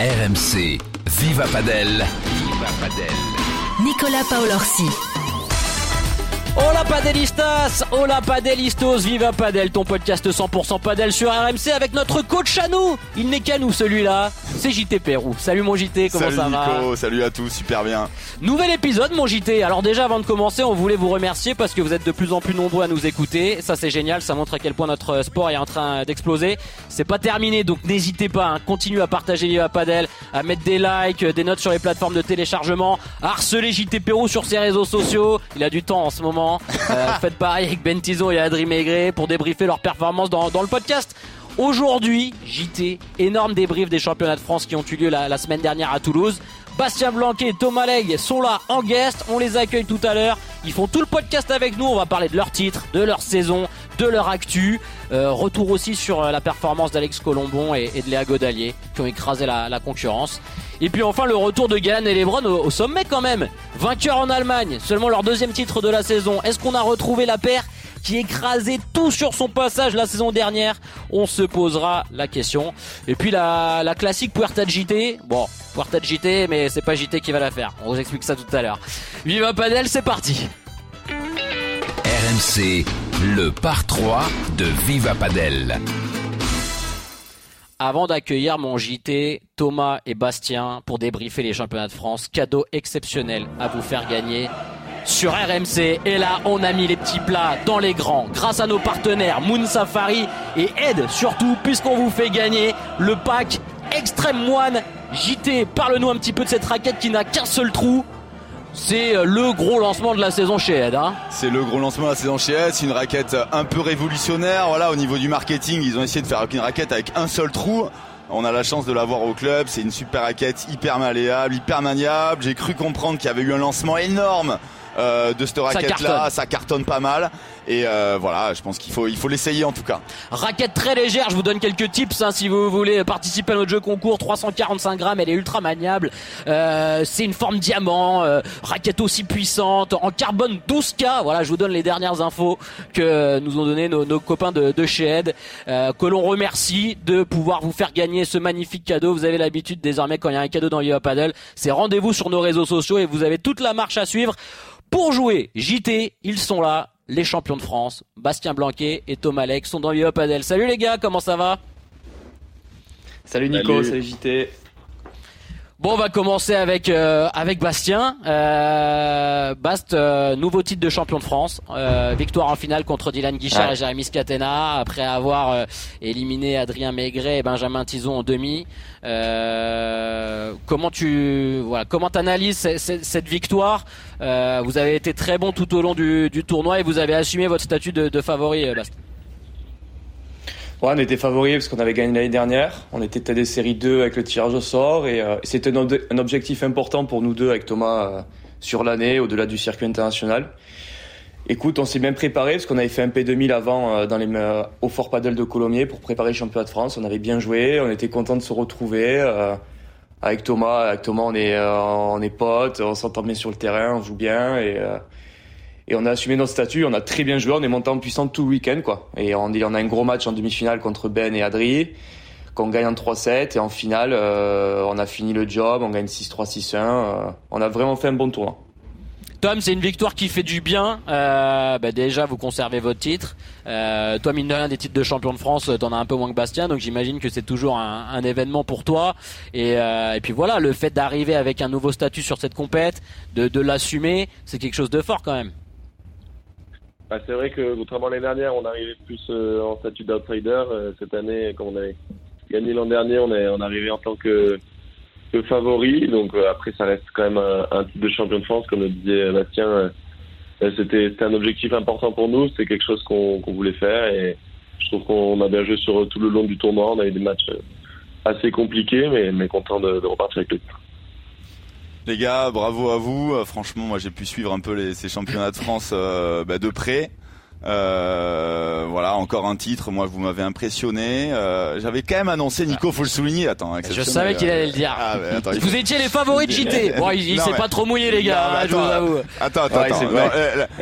RMC, Viva Padel. Viva Padel. Nicolas Paolorsi. Hola Padelistas, hola Padelistos, viva Padel, ton podcast 100% Padel sur RMC avec notre coach à nous. Il n'est qu'à nous celui-là, c'est JT Pérou. Salut mon JT, comment salut ça Nico, va Salut à tous, super bien. Nouvel épisode mon JT. Alors déjà avant de commencer, on voulait vous remercier parce que vous êtes de plus en plus nombreux à nous écouter. Ça c'est génial, ça montre à quel point notre sport est en train d'exploser. C'est pas terminé, donc n'hésitez pas, hein, continuez à partager Viva Padel, à mettre des likes, des notes sur les plateformes de téléchargement, à harceler JT Pérou sur ses réseaux sociaux. Il a du temps en ce moment. Euh, faites pareil avec Ben et Adrien Maigret pour débriefer leur performance dans, dans le podcast. Aujourd'hui, JT, énorme débrief des championnats de France qui ont eu lieu la, la semaine dernière à Toulouse. Bastien Blanquet et Thomas Legge sont là en guest. On les accueille tout à l'heure. Ils font tout le podcast avec nous. On va parler de leur titre, de leur saison, de leur actu. Euh, retour aussi sur euh, la performance d'Alex Colombon et, de Léa Godalier qui ont écrasé la, concurrence. Et puis enfin le retour de Galan et Lebron au, au sommet quand même. Vainqueur en Allemagne, seulement leur deuxième titre de la saison. Est-ce qu'on a retrouvé la paire? Qui écrasait tout sur son passage la saison dernière On se posera la question. Et puis la, la classique Puerta de JT. Bon, Puerta de JT, mais c'est pas JT qui va la faire. On vous explique ça tout à l'heure. Viva Padel, c'est parti RMC, le par 3 de Viva Padel. Avant d'accueillir mon JT, Thomas et Bastien pour débriefer les championnats de France, cadeau exceptionnel à vous faire gagner sur RMC. Et là, on a mis les petits plats dans les grands grâce à nos partenaires Moon Safari et Ed surtout puisqu'on vous fait gagner le pack Extrême Moine JT. Parle-nous un petit peu de cette raquette qui n'a qu'un seul trou. C'est euh, le gros lancement de la saison chez Ed. Hein. C'est le gros lancement de la saison chez Ed, c'est une raquette un peu révolutionnaire. Voilà, au niveau du marketing, ils ont essayé de faire une raquette avec un seul trou. On a la chance de l'avoir au club, c'est une super raquette hyper malléable, hyper maniable. J'ai cru comprendre qu'il y avait eu un lancement énorme euh, de cette raquette là, ça cartonne pas mal et euh, voilà, je pense qu'il faut il faut l'essayer en tout cas. Raquette très légère, je vous donne quelques tips hein, si vous voulez participer à notre jeu concours. 345 grammes, elle est ultra maniable. Euh, c'est une forme diamant, euh, raquette aussi puissante, en carbone 12K. Voilà, je vous donne les dernières infos que nous ont donné nos, nos copains de, de chez Ed, euh, que l'on remercie de pouvoir vous faire gagner ce magnifique cadeau. Vous avez l'habitude désormais quand il y a un cadeau dans Viva Paddle, c'est rendez-vous sur nos réseaux sociaux et vous avez toute la marche à suivre. Pour jouer JT, ils sont là, les champions de France, Bastien Blanquet et Thomas Lec sont dans Viva Padel. Salut les gars, comment ça va? Salut Nico, Salut. salut JT. Bon, on va commencer avec euh, avec Bastien. Euh, Bast, euh, nouveau titre de champion de France, Euh, victoire en finale contre Dylan Guichard Ouais. et Jérémy Scatena après avoir euh, éliminé Adrien Maigret et Benjamin Tison en demi. Euh, comment tu voilà, comment t'analyses ce- ce- cette victoire? Euh, Vous avez été très bon tout au long du, du tournoi et vous avez assumé votre statut de, de favori, euh, Bast. Ouais, on était favoris parce qu'on avait gagné l'année dernière. On était tête des séries 2 avec le tirage au sort et euh, c'était un, ob- un objectif important pour nous deux avec Thomas euh, sur l'année, au-delà du circuit international. Écoute, on s'est bien préparé parce qu'on avait fait un P2000 avant euh, dans les, euh, au Fort Paddle de Colomiers pour préparer le championnat de France. On avait bien joué, on était content de se retrouver. euh, avec Thomas, avec Thomas, on est, euh, on est potes, on s'entend bien sur le terrain, on joue bien et, et on a assumé notre statut. On a très bien joué, on est monté en puissance tout le week-end, quoi. Et on, a un gros match en demi-finale contre Ben et Adri, qu'on gagne en 3-7 et en finale, euh, on a fini le job, on gagne 6-3, 6-1. euh, on a vraiment fait un bon tournoi. Tom, c'est une victoire qui fait du bien. Euh, bah déjà, vous conservez votre titre. Euh, toi, mine de rien, des titres de champion de France, t'en as un peu moins que Bastien, donc j'imagine que c'est toujours un, un événement pour toi. Et, euh, et puis voilà, le fait d'arriver avec un nouveau statut sur cette compète, de, de l'assumer, c'est quelque chose de fort quand même. Bah, c'est vrai que contrairement l'année dernière, on arrivait plus euh, en statut d'outsider. Euh, cette année, comme on avait gagné l'an dernier, on est on arrivé en tant que, que favori. Donc euh, après, ça reste quand même un, un titre de champion de France, comme le disait Bastien. euh, c'était c'était un objectif important pour nous. C'est quelque chose qu'on voulait faire et je trouve qu'on a bien joué sur tout le long du tournoi. On a eu des matchs assez compliqué, mais, mais content de, de repartir avec le titre. Les gars, bravo à vous. Euh, franchement, moi j'ai pu suivre un peu ces championnats de France euh, bah, de près. Euh, voilà, encore un titre. Moi, vous m'avez impressionné. Euh, J'avais quand même annoncé, Nico, faut le souligner. Attends, je savais qu'il allait le dire. Ah, attends, vous étiez les favoris de JT. Bon, il, s'est pas trop mouillé, les gars. Hein, je vous avoue. Attends, attends, attends.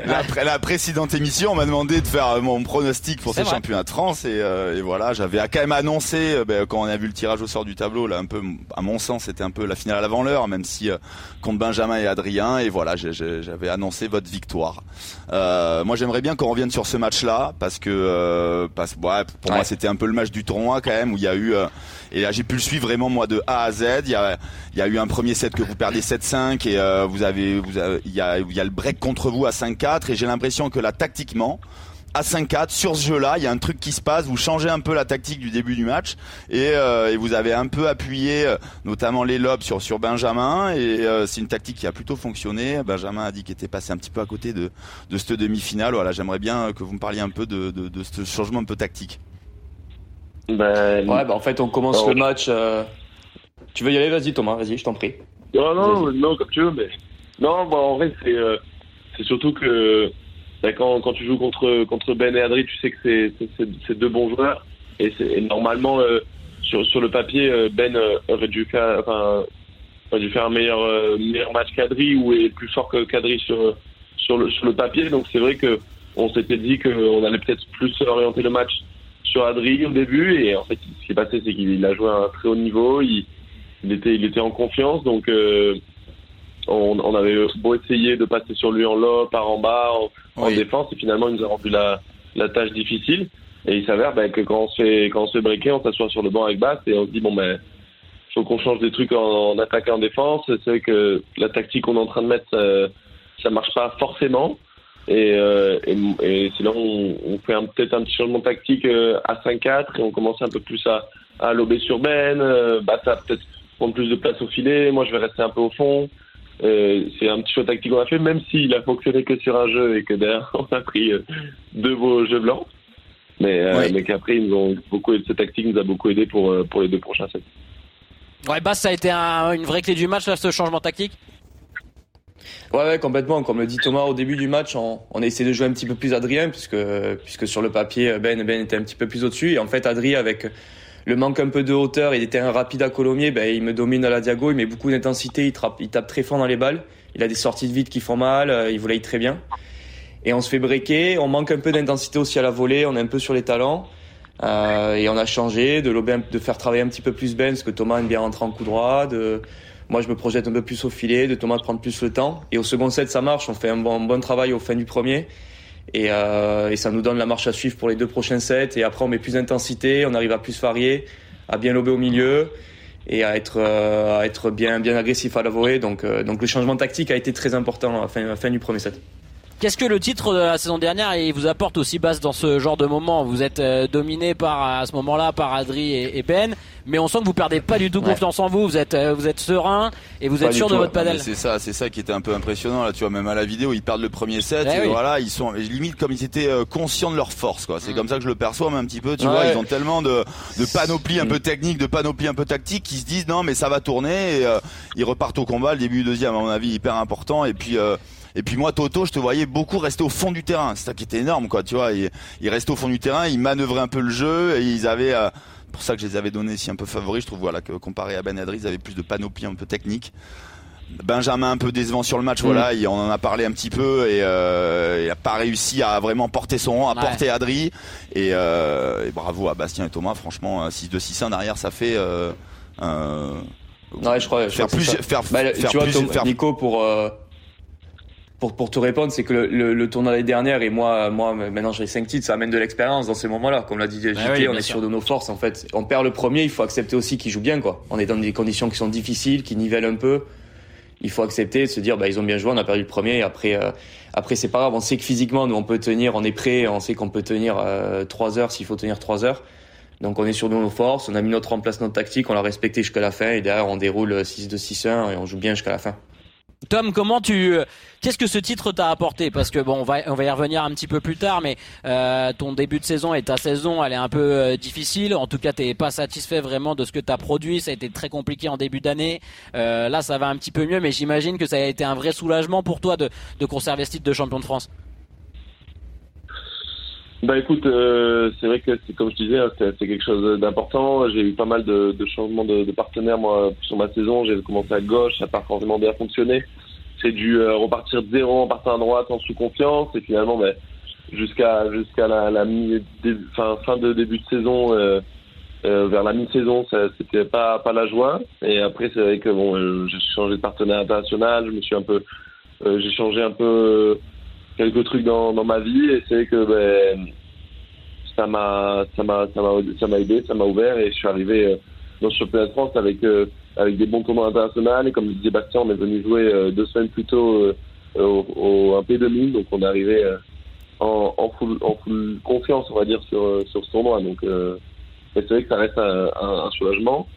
la, la, précédente émission, on m'a demandé de faire mon pronostic pour ces championnats de France et, euh, et voilà, j'avais quand même annoncé euh, ben, quand on a vu le tirage au sort du tableau, là, un peu, à mon sens, c'était un peu la finale avant l'heure, même si euh, contre Benjamin et Adrien. Et voilà, j'avais annoncé votre victoire. moi, j'aimerais bien qu'on revienne sur ce match-là parce que euh, parce, ouais, pour moi c'était un peu le match du tournoi quand même où il y a eu euh, et là j'ai pu le suivre vraiment moi de A à Z. Il y a il y a eu un premier set que vous perdez 7-5 et euh, vous avez vous avez, il y a il y a le break contre vous à 5-4 et j'ai l'impression que là tactiquement à 5-4 sur ce jeu-là, il y a un truc qui se passe. Vous changez un peu la tactique du début du match et, euh, et vous avez un peu appuyé, euh, notamment les lobes sur sur Benjamin et euh, c'est une tactique qui a plutôt fonctionné. Benjamin a dit qu'il était passé un petit peu à côté de de cette demi-finale. Voilà, j'aimerais bien que vous me parliez un peu de de, de ce changement un peu tactique. Ben, ouais, bah en fait, on commence le match. Tu veux y aller? Vas-y, Thomas. Vas-y, je t'en prie. Non, non, non, comme tu veux, mais non, bah, en vrai, c'est c'est surtout que ben, quand, quand tu joues contre, contre Ben et Adri, tu sais que c'est deux bons joueurs. Et, et normalement, euh, sur, sur le papier, euh, Ben euh, aurait dû faire, enfin, aurait dû faire un meilleur, meilleur match qu'Adri ou est plus fort que qu'Adri sur, sur, le, sur le papier. Donc c'est vrai que on s'était dit qu'on allait peut-être plus orienter le match sur Adri au début. Et en fait, ce qui s'est passé, c'est qu'il a joué à un très haut niveau. Il, il, était, il était en confiance. Donc on, on, avait beau essayer de passer sur lui en low, par en bas, en, défense, et finalement, il nous a rendu la, la tâche difficile. Et il s'avère ben, que quand on se fait, quand on se fait breaker, on s'assoit sur le banc avec basse et on se dit, bon, ben, faut qu'on change des trucs en, en attaque et en défense. C'est vrai que la tactique qu'on est en train de mettre, ça, ça marche pas forcément. Et, euh, et, et là on, on fait peut-être un petit changement tactique euh, à 5-4 et on commence un peu plus à, à lober sur Ben. Euh, bah, ça peut-être prendre plus de place au filet. Moi, je vais rester un peu au fond. Euh, c'est un petit choix tactique qu'on a fait, même s'il a fonctionné que sur un jeu et que derrière on a pris euh, deux beaux jeux blancs. Mais, euh, mais qu'après, ils nous ont beaucoup, cette tactique nous a beaucoup aidé pour, pour les deux prochains sets. Ouais, Bass, ça a été une vraie clé du match, ce changement tactique? Ouais, ouais, complètement. Comme le dit Thomas au début du match, on, on a essayé de jouer un petit peu plus Adrien, puisque, puisque sur le papier, Ben, Ben était un petit peu plus au-dessus. Et en fait, Adrien, avec le manque un peu de hauteur et des terrains rapides à Colomiers, ben, il me domine à la diago, il met beaucoup d'intensité, il, il tape très fort dans les balles. Il a des sorties de vide qui font mal, euh, il voulait très bien. Et on se fait breaker, on manque un peu d'intensité aussi à la volée, on est un peu sur les talents. Euh, et on a changé, de, de faire travailler un petit peu plus Ben, parce que Thomas aime bien rentrer en coup droit. De, moi, je me projette un peu plus au filet, de Thomas prendre plus le temps. Et au second set, ça marche, on fait un bon, bon travail au fin du premier. Et, euh, et, ça nous donne la marche à suivre pour les deux prochains sets. Et après, on met plus d'intensité, on arrive à plus varier, à bien lober au milieu et à être, euh, à être bien, bien agressif à la volée. Donc, euh, donc le changement tactique a été très important à la fin, à la fin du premier set. Qu'est-ce que le titre de la saison dernière il vous apporte aussi basse dans ce genre de moment? Vous êtes euh, dominé par à ce moment-là par Adri et, Ben, mais on sent que vous perdez pas du tout confiance en vous. Vous êtes euh, vous êtes serein et vous êtes sûr de votre padel. C'est ça, c'est ça qui était un peu impressionnant là. Tu vois, même à la vidéo, ils perdent le premier set. Eh et Voilà, ils sont limite comme ils étaient euh, conscients de leur force. quoi. C'est mm. comme ça que je le perçois, mais un petit peu. Tu vois, ils ont tellement de, de panoplie un mm. peu technique, de panoplie un peu tactique, qu'ils se disent non, mais ça va tourner. Et, ils repartent au combat. Le début du deuxième, à mon avis, hyper important. Et puis et puis moi, Toto, je te voyais beaucoup rester au fond du terrain. C'est ça qui était énorme, quoi. Tu vois, ils, restaient au fond du terrain, ils manœuvraient un peu le jeu et ils avaient. Euh, pour ça que je les avais donnés si un peu favoris. Je trouve voilà que comparé à Ben Adri, ils avaient plus de panoplie un peu technique. Benjamin un peu décevant sur le match, voilà, mm. il, on en a parlé un petit peu et euh, il a pas réussi à vraiment porter son rang, à porter Adri et, euh, et, bravo à Bastien et Thomas, franchement 6-2-6-1 derrière ça fait euh, ouais, je crois, faire plus, faire, bah, faire tu vois, faire... Nico pour pour, pour te répondre, c'est que le, le, le tournoi l'année dernière et moi, moi maintenant j'ai 5 titres, ça amène de l'expérience dans ces moments-là. Comme l'a dit JP, ah on est sûr de nos forces en fait. On perd le premier, il faut accepter aussi qu'il joue bien quoi. On est dans des conditions qui sont difficiles, qui nivellent un peu. Il faut accepter de se dire bah ils ont bien joué, on a perdu le premier. Et après euh, après c'est pas grave, on sait que physiquement nous on peut tenir, on est prêt, on sait qu'on peut tenir euh, 3 heures s'il faut tenir 3 heures. Donc on est sûr de nos forces, on a mis notre en place notre tactique, on l'a respecté jusqu'à la fin et derrière on déroule 6-2-6-1 et on joue bien jusqu'à la fin. Tom, comment tu, qu'est-ce que ce titre t'a apporté? Parce que bon, on va, on va y revenir un petit peu plus tard, mais euh, ton début de saison et ta saison, elle est un peu euh, difficile. En tout cas, t'es pas satisfait vraiment de ce que t'as produit. Ça a été très compliqué en début d'année. Euh, là, ça va un petit peu mieux, mais j'imagine que ça a été un vrai soulagement pour toi de conserver ce titre de champion de France. Bah écoute, euh, c'est vrai que c'est comme je disais, hein, c'est quelque chose d'important. J'ai eu pas mal de, de changements de, de, partenaires moi sur ma saison. J'ai commencé à gauche, ça n'a pas forcément bien fonctionné. C'est dû euh, repartir de zéro, en partant à droite, en sous confiance, et finalement, bah, jusqu'à jusqu'à la, la fin, fin de début de saison, euh, euh vers la mi-saison, c'était pas pas la joie. Et après, c'est vrai que bon, euh, j'ai changé de partenaire international, je me suis un peu, j'ai changé un peu quelques trucs dans, dans ma vie et c'est que ben, ça m'a ça m'a ça m'a ça m'a aidé, ça m'a ouvert et je suis arrivé euh, dans le championnat de France avec euh, avec des bons tournois internationaux et comme le disait Bastien, on est venu jouer euh, deux semaines plus tôt au, au P2000 donc on est arrivé en, en full en full confiance on va dire sur sur ce tournoi donc c'est vrai que ça reste un, un, soulagement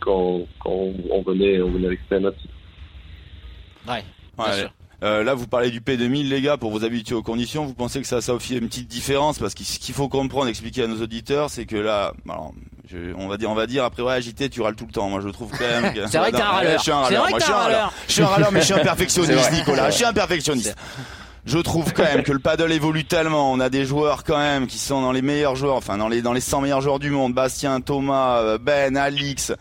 quand quand on venait on venait notre titre. Ouais. ouais. Euh, là, vous parlez du P2000, les gars, pour vous habituer aux conditions. Vous pensez que ça, ça offre une petite différence parce que ce qu'il faut comprendre, expliquer à nos auditeurs, c'est que là, alors, je, on va dire, on va dire après ouais, agité, tu râles tout le temps. Moi, je trouve quand même. Que... c'est vrai que t'es un râleur. Je suis un râleur. Moi, je suis un râleur. Je suis un râleur, mais je suis un perfectionniste, Nicolas. Je suis un perfectionniste. Je trouve quand même que le paddle évolue tellement. On a des joueurs quand même qui sont dans les meilleurs joueurs, enfin dans les dans les 100 meilleurs joueurs du monde. Bastien, Thomas, euh, Ben, Alix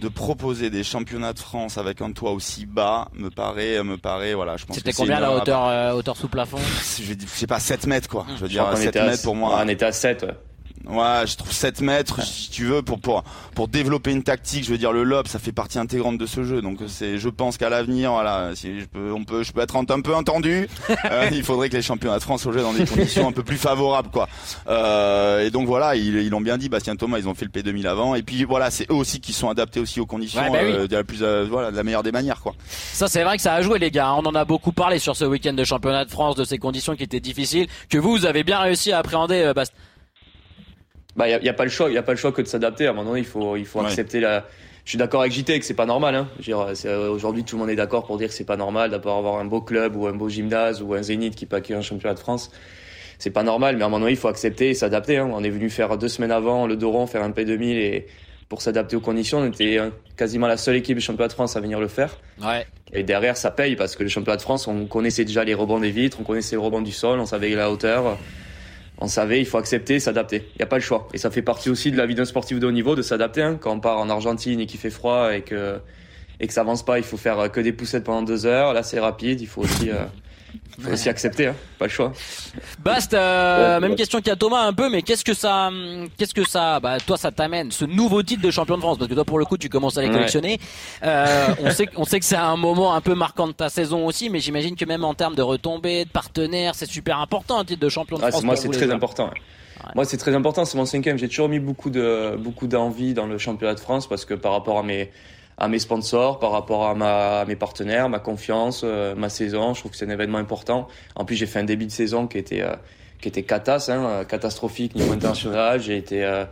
de proposer des championnats de France avec un toit aussi bas me paraît me paraît voilà je pense c'était combien la hauteur euh, hauteur sous plafond je sais pas 7 mètres quoi. Je veux dire 7 mètres pour moi. on était à 7 Ouais, je trouve 7 mètres, si tu veux, pour, pour, pour développer une tactique, je veux dire, le lob, ça fait partie intégrante de ce jeu. Donc, c'est, je pense qu'à l'avenir, voilà, si je peux, on peut, je peux être un, peu entendu. Euh, il faudrait que les championnats de France soient joués dans des conditions un peu plus favorables, quoi. Euh, et donc, voilà, ils, ils l'ont bien dit, Bastien Thomas, ils ont fait le P2000 avant. Et puis, voilà, c'est eux aussi qui sont adaptés aussi aux conditions bah euh, de la plus, euh, voilà, de la meilleure des manières, quoi. Ça, c'est vrai que ça a joué, les gars. On en a beaucoup parlé sur ce week-end de championnat de France, de ces conditions qui étaient difficiles, que vous, vous avez bien réussi à appréhender, Bastien bah, il y, a, pas le choix, il y a pas le choix que de s'adapter. À un moment donné, il faut, il faut accepter la. Je suis d'accord avec JT que c'est pas normal. Hein. Aujourd'hui, tout le monde est d'accord pour dire que c'est pas normal d'avoir avoir un beau club ou un beau gymnase ou un Zénith qui peut accueillir un championnat de France. C'est pas normal, mais à un moment donné, il faut accepter et s'adapter. Hein. On est venu faire deux semaines avant le Doron, faire un P2000 et pour s'adapter aux conditions, on était hein, quasiment la seule équipe du championnat de France à venir le faire. Ouais. Et derrière, ça paye parce que le championnat de France, on connaissait déjà les rebonds des vitres, on connaissait le rebond du sol, on savait la hauteur on savait, il faut accepter, s'adapter. Il n'y a pas le choix. Et ça fait partie aussi de la vie d'un sportif de haut niveau de s'adapter. Hein. Quand on part en Argentine et qu'il fait froid et que et que ça avance pas, il faut faire que des poussettes pendant deux heures. Là, c'est rapide. Il faut aussi euh, faut aussi accepter, hein. pas le choix. Bast, euh, même question qu'à Thomas un peu, mais qu'est-ce que ça, qu'est-ce que ça, bah toi ça t'amène ce nouveau titre de champion de France? Parce que toi pour le coup tu commences à les collectionner. Euh, on sait, on sait que c'est un moment un peu marquant de ta saison aussi, mais j'imagine que même en termes de retombées, de partenaires, c'est super important un titre de champion de France. Moi c'est très important. Moi c'est très important, c'est mon cinquième. J'ai toujours mis beaucoup de beaucoup d'envie dans le championnat de France parce que par rapport à mes à mes sponsors, par rapport à, ma, mes partenaires, ma confiance, euh, ma saison. Je trouve que c'est un événement important. En plus, j'ai fait un début de saison qui était, euh, qui était catas, hein, euh, catastrophique niveau international. J'ai été,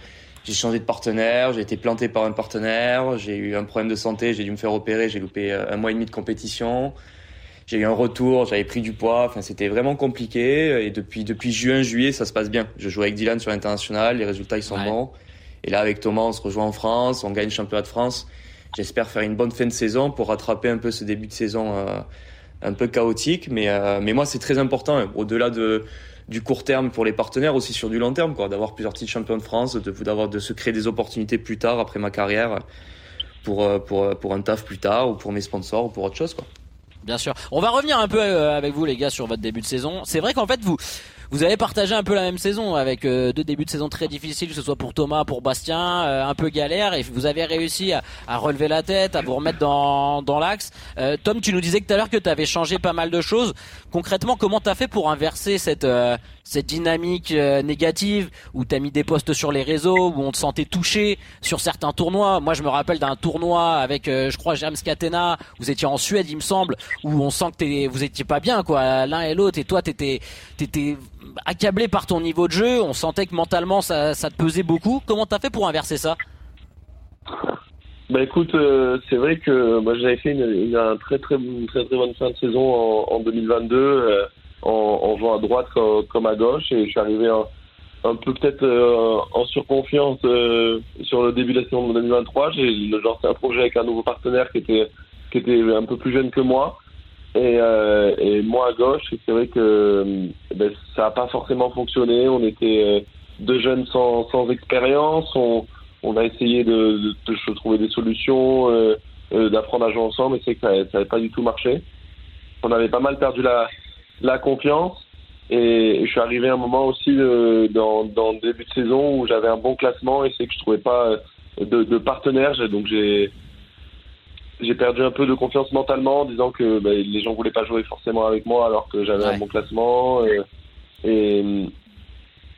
j'ai changé de partenaire, j'ai été planté par un partenaire, j'ai eu un problème de santé, j'ai dû me faire opérer, j'ai loupé un mois et demi de compétition. J'ai eu un retour, j'avais pris du poids, enfin c'était vraiment compliqué et depuis depuis juin juillet ça se passe bien. Je joue avec Dylan sur l'international, les résultats ils sont bons. Et là avec Thomas on se rejoint en France, on gagne le championnat de France. J'espère faire une bonne fin de saison pour rattraper un peu ce début de saison euh, un peu chaotique. Mais, euh, mais moi, c'est très important, hein, au-delà de, du court terme pour les partenaires, aussi sur du long terme, quoi, d'avoir plusieurs titres champions de France, de, d'avoir, de se créer des opportunités plus tard, après ma carrière, pour, euh, pour, pour un taf plus tard, ou pour mes sponsors, ou pour autre chose. Quoi. Bien sûr. On va revenir un peu avec vous, les gars, sur votre début de saison. C'est vrai qu'en fait, vous, vous avez partagé un peu la même saison avec euh, deux débuts de saison très difficiles, que ce soit pour Thomas, pour Bastien, euh, un peu galère, et vous avez réussi à, à, relever la tête, à vous remettre dans, dans l'axe. Euh, Tom, tu nous disais tout à l'heure que tu avais changé pas mal de choses. Concrètement, comment t'as fait pour inverser cette cette dynamique négative où t'as mis des posts sur les réseaux, où on te sentait touché sur certains tournois? Moi, je me rappelle d'un tournoi avec, je crois, James Catena, vous étiez en Suède, il me semble, où on sent que vous étiez pas bien, quoi, l'un et l'autre, et toi, t'étais t'étais accablé par ton niveau de jeu, on sentait que mentalement ça, te pesait beaucoup. Comment t'as fait pour inverser ça? Bah écoute, euh, c'est vrai que moi j'avais fait une, une, un très, très, très très bonne fin de saison en, en 2022 euh, en, jouant à droite comme, à gauche et je suis arrivé un, peu peut-être euh, en surconfiance sur le début de la saison de 2023. J'ai lancé un projet avec un nouveau partenaire qui était, qui était un peu plus jeune que moi et, euh, et moi à gauche. C'est vrai que ben, ça n'a pas forcément fonctionné. On était deux jeunes sans, sans expérience. On, on a essayé de, de, de trouver des solutions, euh, euh, d'apprendre à jouer ensemble, et c'est que ça n'avait pas du tout marché. On avait pas mal perdu la, la confiance, et je suis arrivé à un moment aussi de, dans, dans le début de saison où j'avais un bon classement, et c'est que je trouvais pas euh, de, de partenaire, donc j'ai j'ai perdu un peu de confiance mentalement en disant que bah, les gens voulaient pas jouer forcément avec moi alors que j'avais ouais. un bon classement et, et,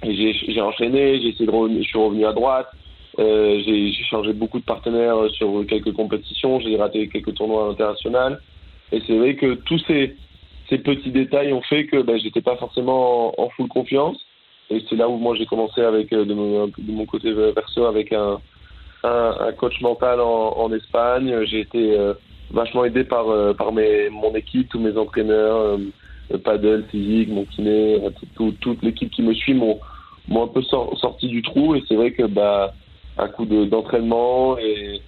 et j'ai enchaîné, j'ai essayé de revenir, je suis revenu à droite, euh, j'ai changé beaucoup de partenaires sur quelques compétitions, j'ai raté quelques tournois internationaux. Et c'est vrai que tous ces, ces petits détails ont fait que ben, j'étais pas forcément en, en, full confiance. Et c'est là où moi j'ai commencé avec euh, de mon, de mon, côté perso avec un, un, coach mental en, Espagne. J'ai été euh, vachement aidé par, euh, par mes, mon équipe, tous mes entraîneurs, paddle, physique, mon kiné, tout, toute l'équipe qui me suit m'ont un peu sor, sorti du trou. Et c'est vrai que bah un coup d'entraînement et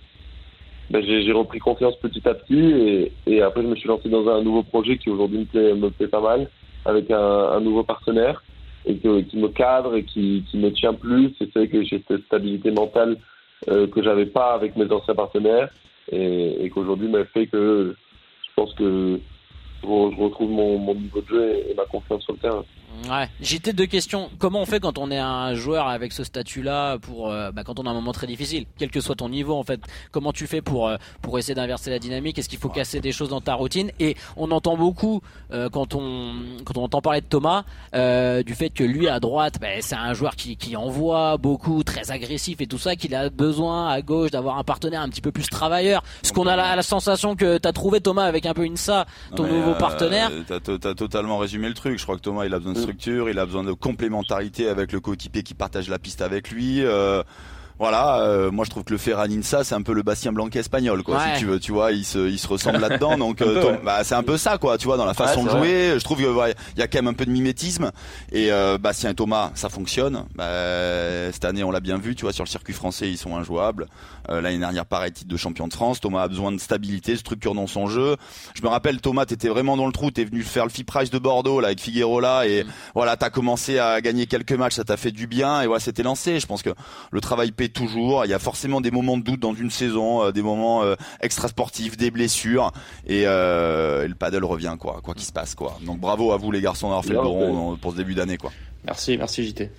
ben, j'ai repris confiance petit à petit et, et, après je me suis lancé dans un nouveau projet qui aujourd'hui me me plaît pas mal avec un, nouveau partenaire et qui me cadre et qui, qui me tient plus. C'est vrai que j'ai cette stabilité mentale que j'avais pas avec mes anciens partenaires et, et qu'aujourd'hui m'a fait que je pense que je retrouve mon, mon niveau de jeu et ma confiance sur le terrain. Ouais, j'étais deux questions. Comment on fait quand on est un joueur avec ce statut-là pour euh, bah, quand on a un moment très difficile, quel que soit ton niveau en fait? Comment tu fais pour euh, pour essayer d'inverser la dynamique? Est-ce qu'il faut casser des choses dans ta routine? Et on entend beaucoup euh, quand on quand on entend parler de Thomas euh, du fait que lui à droite, bah, c'est un joueur qui qui envoie beaucoup, très agressif et tout ça, qu'il a besoin à gauche d'avoir un partenaire un petit peu plus travailleur. Ce qu'on a la, la, sensation que t'as trouvé Thomas avec un peu une ça, ton nouveau partenaire. T'as as totalement résumé le truc. Je crois que Thomas il a besoin de structure, il a besoin de complémentarité avec le coéquipier qui partage la piste avec lui. Euh, voilà, euh, moi je trouve que le Ferraninsa c'est un peu le Bastien Blanc espagnol quoi ouais. si tu veux, tu vois, il se il se ressemble là-dedans donc euh, ton, bah, c'est un peu ça quoi, tu vois dans la façon ouais, de jouer, vrai. je trouve que il ouais, y a quand même un peu de mimétisme et euh, Bastien et Thomas ça fonctionne. Bah, cette année on l'a bien vu, tu vois sur le circuit français ils sont injouables. Euh, l'année dernière pareil titre de champion de France, Thomas a besoin de stabilité, de structure dans son jeu. Je me rappelle Thomas t'étais vraiment dans le trou, t'es venu faire le FIP Price de Bordeaux là avec Figueroa et mm. voilà, t'as commencé à gagner quelques matchs, ça t'a fait du bien et voilà, c'était lancé. Je pense que le travail paie toujours, il y a forcément des moments de doute dans une saison, euh, des moments euh, extra sportifs, des blessures et, euh, et, le paddle revient quoi, quoi qu'il se passe quoi. Donc bravo à vous les garçons d'avoir fait le pour ce début d'année quoi. Merci, merci JT.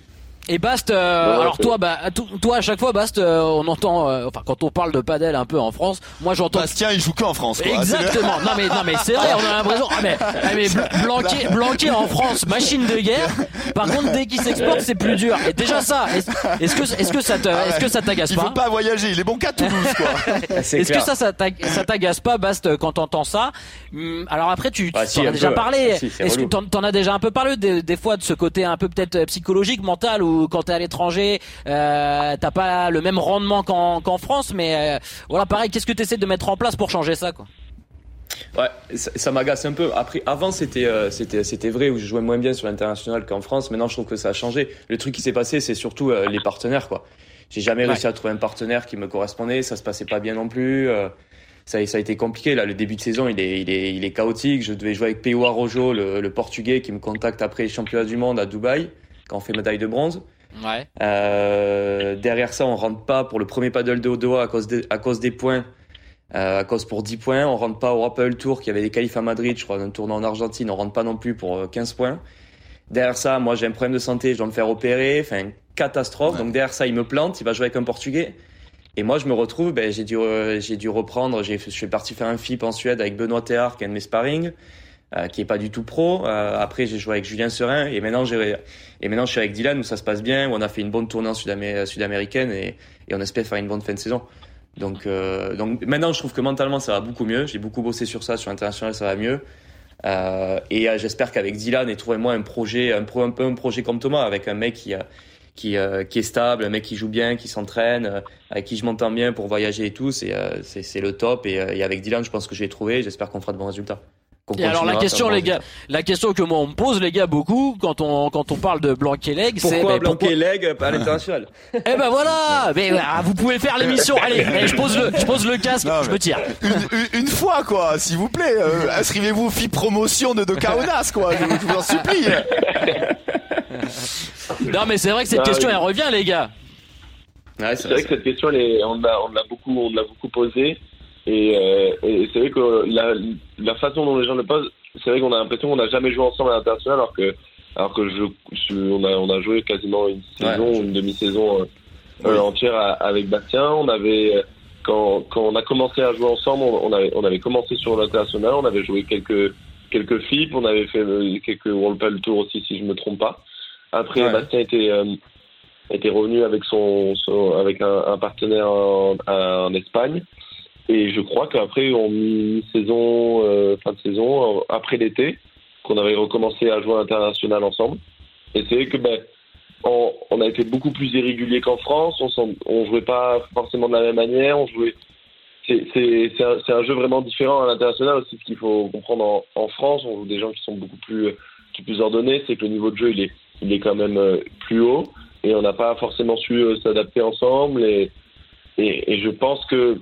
Et Bast, euh, ouais, alors toi, bah, toi à chaque fois, Bast, euh, on entend, euh, enfin quand on parle de padel un peu en France, moi j'entends. Bastien, il joue qu'en France. Quoi. Exactement. non mais non mais c'est vrai, on a l'impression. Ah mais, ah, mais Blanquer, Blanquer en France, machine de guerre. Par contre, dès qu'il s'exporte, c'est plus dur. Et déjà ça, est-ce est que est-ce que ça te, est-ce que ça t'agace pas Il faut pas voyager, il est bon qu'à Toulouse quoi. est-ce que ça, ça t'agace pas, Bast, quand t'entends ça hum, Alors après, tu, bah, tu si, en as déjà peu, parlé. Si, est-ce que t'en, t'en as déjà un peu parlé des, des fois de ce côté un peu peut-être psychologique, mental, ou quand t'es à l'étranger euh, t'as pas le même rendement qu'en qu France, mais euh, voilà, pareil, qu'est-ce que tu essaies de mettre en place pour changer ça, quoi? Ouais, ça, ça m'agace un peu. Après, avant, c'était, euh, c'était, c'était vrai où je jouais moins bien sur l'international qu'en France. Maintenant, je trouve que ça a changé. Le truc qui s'est passé, c'est surtout euh, les partenaires, quoi. J'ai jamais réussi à trouver un partenaire qui me correspondait. Ça se passait pas bien non plus. Euh, ça, ça a été compliqué. Là, le début de saison, il est, il est, il est chaotique. Je devais jouer avec P.O. Rojo, le, le Portugais, qui me contacte après les championnats du monde à Dubaï, quand on fait médaille de bronze. Ouais. Euh, derrière ça, on rentre pas pour le premier paddle de Odoa à cause, de, à cause des points. Euh, à cause pour 10 points. On rentre pas au Rappel Tour, qui avait des qualifs à Madrid, je crois, d'un tournoi en Argentine. On rentre pas non plus pour 15 points. Derrière ça, moi, j'ai un problème de santé, je dois me faire opérer. Enfin, catastrophe. Ouais. Donc derrière ça, il me plante, il va jouer avec un Portugais. Et moi, je me retrouve, ben, j'ai dû, euh, j'ai dû reprendre. J'ai, je suis parti faire un FIP en Suède avec Benoît Théard, qui est un de mes sparring. Euh, qui est pas du tout pro. Euh, après, j'ai joué avec Julien Serin et maintenant j'ai et maintenant je suis avec Dylan où ça se passe bien, où on a fait une bonne tournée sud-américaine sud et, et on espère faire une bonne fin de saison. Donc euh, donc maintenant je trouve que mentalement ça va beaucoup mieux. J'ai beaucoup bossé sur ça, sur l'international ça va mieux. Euh, et j'espère qu'avec Dylan et trouvé moi un projet un, pro, un peu un projet comme Thomas avec un mec qui qui, euh, qui est stable, un mec qui joue bien, qui s'entraîne, euh, avec qui je m'entends bien pour voyager et tout, c'est euh, c'est le top. Et, euh, et avec Dylan, je pense que j'ai trouvé. J'espère qu'on fera de bons résultats. Et alors la question les gars, la question que moi on me pose les gars beaucoup quand on quand on parle de Blanc-Leg, c'est Pourquoi ben, Blanc et Leg à l'international Eh ben voilà, mais ah, vous pouvez faire l'émission. Allez, eh, je pose le je pose le casque, Non, je me tire. Une, une- une fois, quoi, s'il vous plaît. euh, inscrivez-vous au FI promotion de, de quoi. Je, je vous en supplie. Non mais c'est vrai que cette Ah, question oui. elle revient les gars. Ouais, C'est vrai que cette question, elle est- on l'a, on l'a beaucoup, on l'a beaucoup posée. Et, euh, et c'est vrai que la, la façon dont les gens le posent, c'est vrai qu'on a l'impression qu'on n'a jamais joué ensemble à l'international, alors que, alors que je, je- on, a, on a joué quasiment une Ouais, saison, je- une demi-saison euh, euh, entière à- avec Bastien. On avait, quand, quand on a commencé à jouer ensemble, on, on avait, on avait commencé sur l'international, on avait joué quelques, quelques FIP, on avait fait quelques World Tour aussi, si je me trompe pas. Après, Ouais. Bastien était, euh, était revenu avec son, son- avec un, un partenaire en, en Espagne. Et je crois qu'après, en mi-saison, euh, fin de saison, euh, après l'été, qu'on avait recommencé à jouer à l'international ensemble. Et c'est vrai que ben, on, a été beaucoup plus irrégulier qu'en France. On, on jouait pas forcément de la même manière. On jouait. C'est un, un jeu vraiment différent à l'international aussi. Ce qu'il faut comprendre en, France, on joue des gens qui sont beaucoup plus, qui plus ordonnés. C'est que le niveau de jeu, il est, il est quand même euh, plus haut. Et on n'a pas forcément su euh, s'adapter ensemble. Et, et je pense que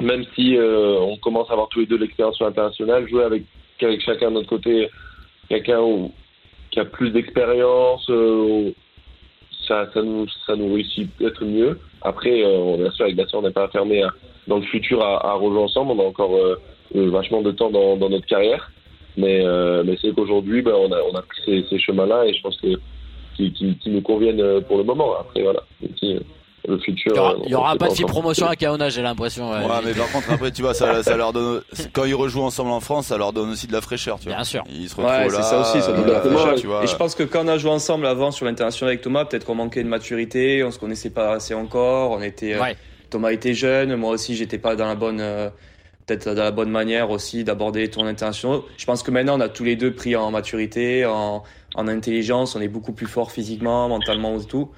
même si euh, on commence à avoir tous les deux l'expérience sur l'international, jouer avec, chacun de notre côté, quelqu'un qui a plus d'expérience, euh, ça, nous, réussit peut-être mieux. Après, euh, bien sûr, avec Bastien, on n'est pas fermé à- dans le futur à, à ensemble. On a encore vachement de temps dans, notre carrière. Mais, c'est qu'aujourd'hui, ben, on, a, on pris ces, chemins-là et je pense que nous conviennent pour le moment. Après, voilà. Le futur. Il y aura, euh, il y aura on sait pas de fille encore. promotion à Kaona, j'ai l'impression. ouais. Ouais, mais par contre, après, tu vois, ça, ça leur donne. Quand ils rejouent ensemble en France, ça leur donne aussi de la fraîcheur, tu vois. Bien sûr. Ils se retrouvent Ouais, là. c'est ça aussi, ça donne de la fraîcheur. tu vois. Et je pense que quand on a joué ensemble avant sur l'international avec Thomas, peut-être qu'on manquait de maturité, on se connaissait pas assez encore, on était, euh, Ouais. Thomas était jeune, moi aussi j'étais pas dans la bonne, euh, peut-être dans la bonne manière aussi d'aborder les tournois internationaux. Je pense que maintenant on a tous les deux pris en maturité, en, en intelligence, on est beaucoup plus fort physiquement, mentalement et tout.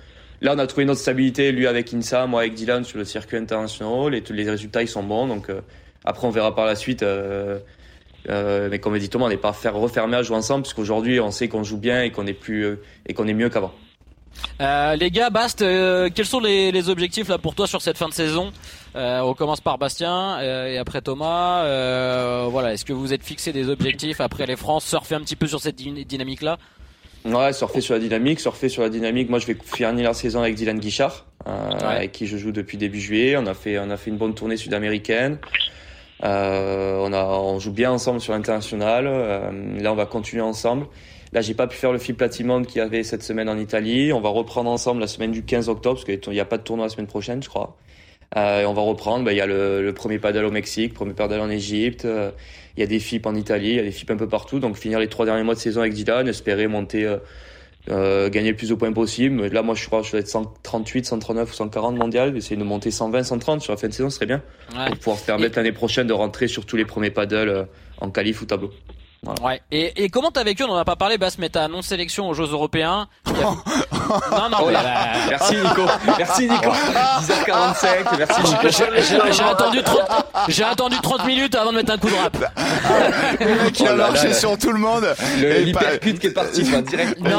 Là, on a trouvé notre stabilité, lui avec Insa, moi avec Dylan sur le circuit international, et tous les résultats ils sont bons. Donc euh, après, on verra par la suite. euh, euh, mais comme dit Thomas, on n'est pas faire refermé à jouer ensemble, parce qu'aujourd'hui, on sait qu'on joue bien et qu'on est plus et est mieux qu'avant. Les gars, Bast, quels sont les, objectifs là pour toi sur cette fin de saison? On commence par Bastien et après Thomas. Voilà, est-ce que vous êtes fixé des objectifs? Après les France Surfer un petit peu sur cette dyna- dynamique-là Ouais, surfer sur la dynamique, surfer sur la dynamique. Moi, je vais finir la saison avec Dylan Guichard, euh, Ouais. avec qui je joue depuis début juillet. On a fait, on a fait une bonne tournée sud-américaine. Euh, on a, on joue bien ensemble sur l'international. Euh, là, on va continuer ensemble. Là, j'ai pas pu faire le FIP Platinum qu'il y avait cette semaine en Italie. On va reprendre ensemble la semaine du 15 octobre, parce qu'il n'y a pas de tournoi la semaine prochaine, je crois. Euh, et on va reprendre. Ben, Il y a le, le premier paddle au Mexique, premier paddle en Égypte. Il y a des FIP en Italie, il y a des FIP un peu partout. Donc finir les trois derniers mois de saison avec Dylan, espérer monter, euh, euh, gagner le plus de points possible. Là, moi, je crois que je vais être 138, 139 ou 140 mondial. Essayer de monter 120, 130 sur la fin de saison, ce serait bien. Ouais. Pour pouvoir se permettre l'année prochaine de rentrer sur tous les premiers paddles euh, en qualif ou tableau. Ouais. Et, et comment t'as vécu On en a pas parlé, Bast, mais ta non-sélection aux Jeux Européens. non, non, mais, euh, Merci Nico. Merci Nico. 10h45. Merci Nico. j'ai- attendu 30, j'ai attendu 30 minutes avant de mettre un coup de rap. Le mec, il a Oh marché là. sur tout le monde. Le- qui est parti, quoi, direct. Non,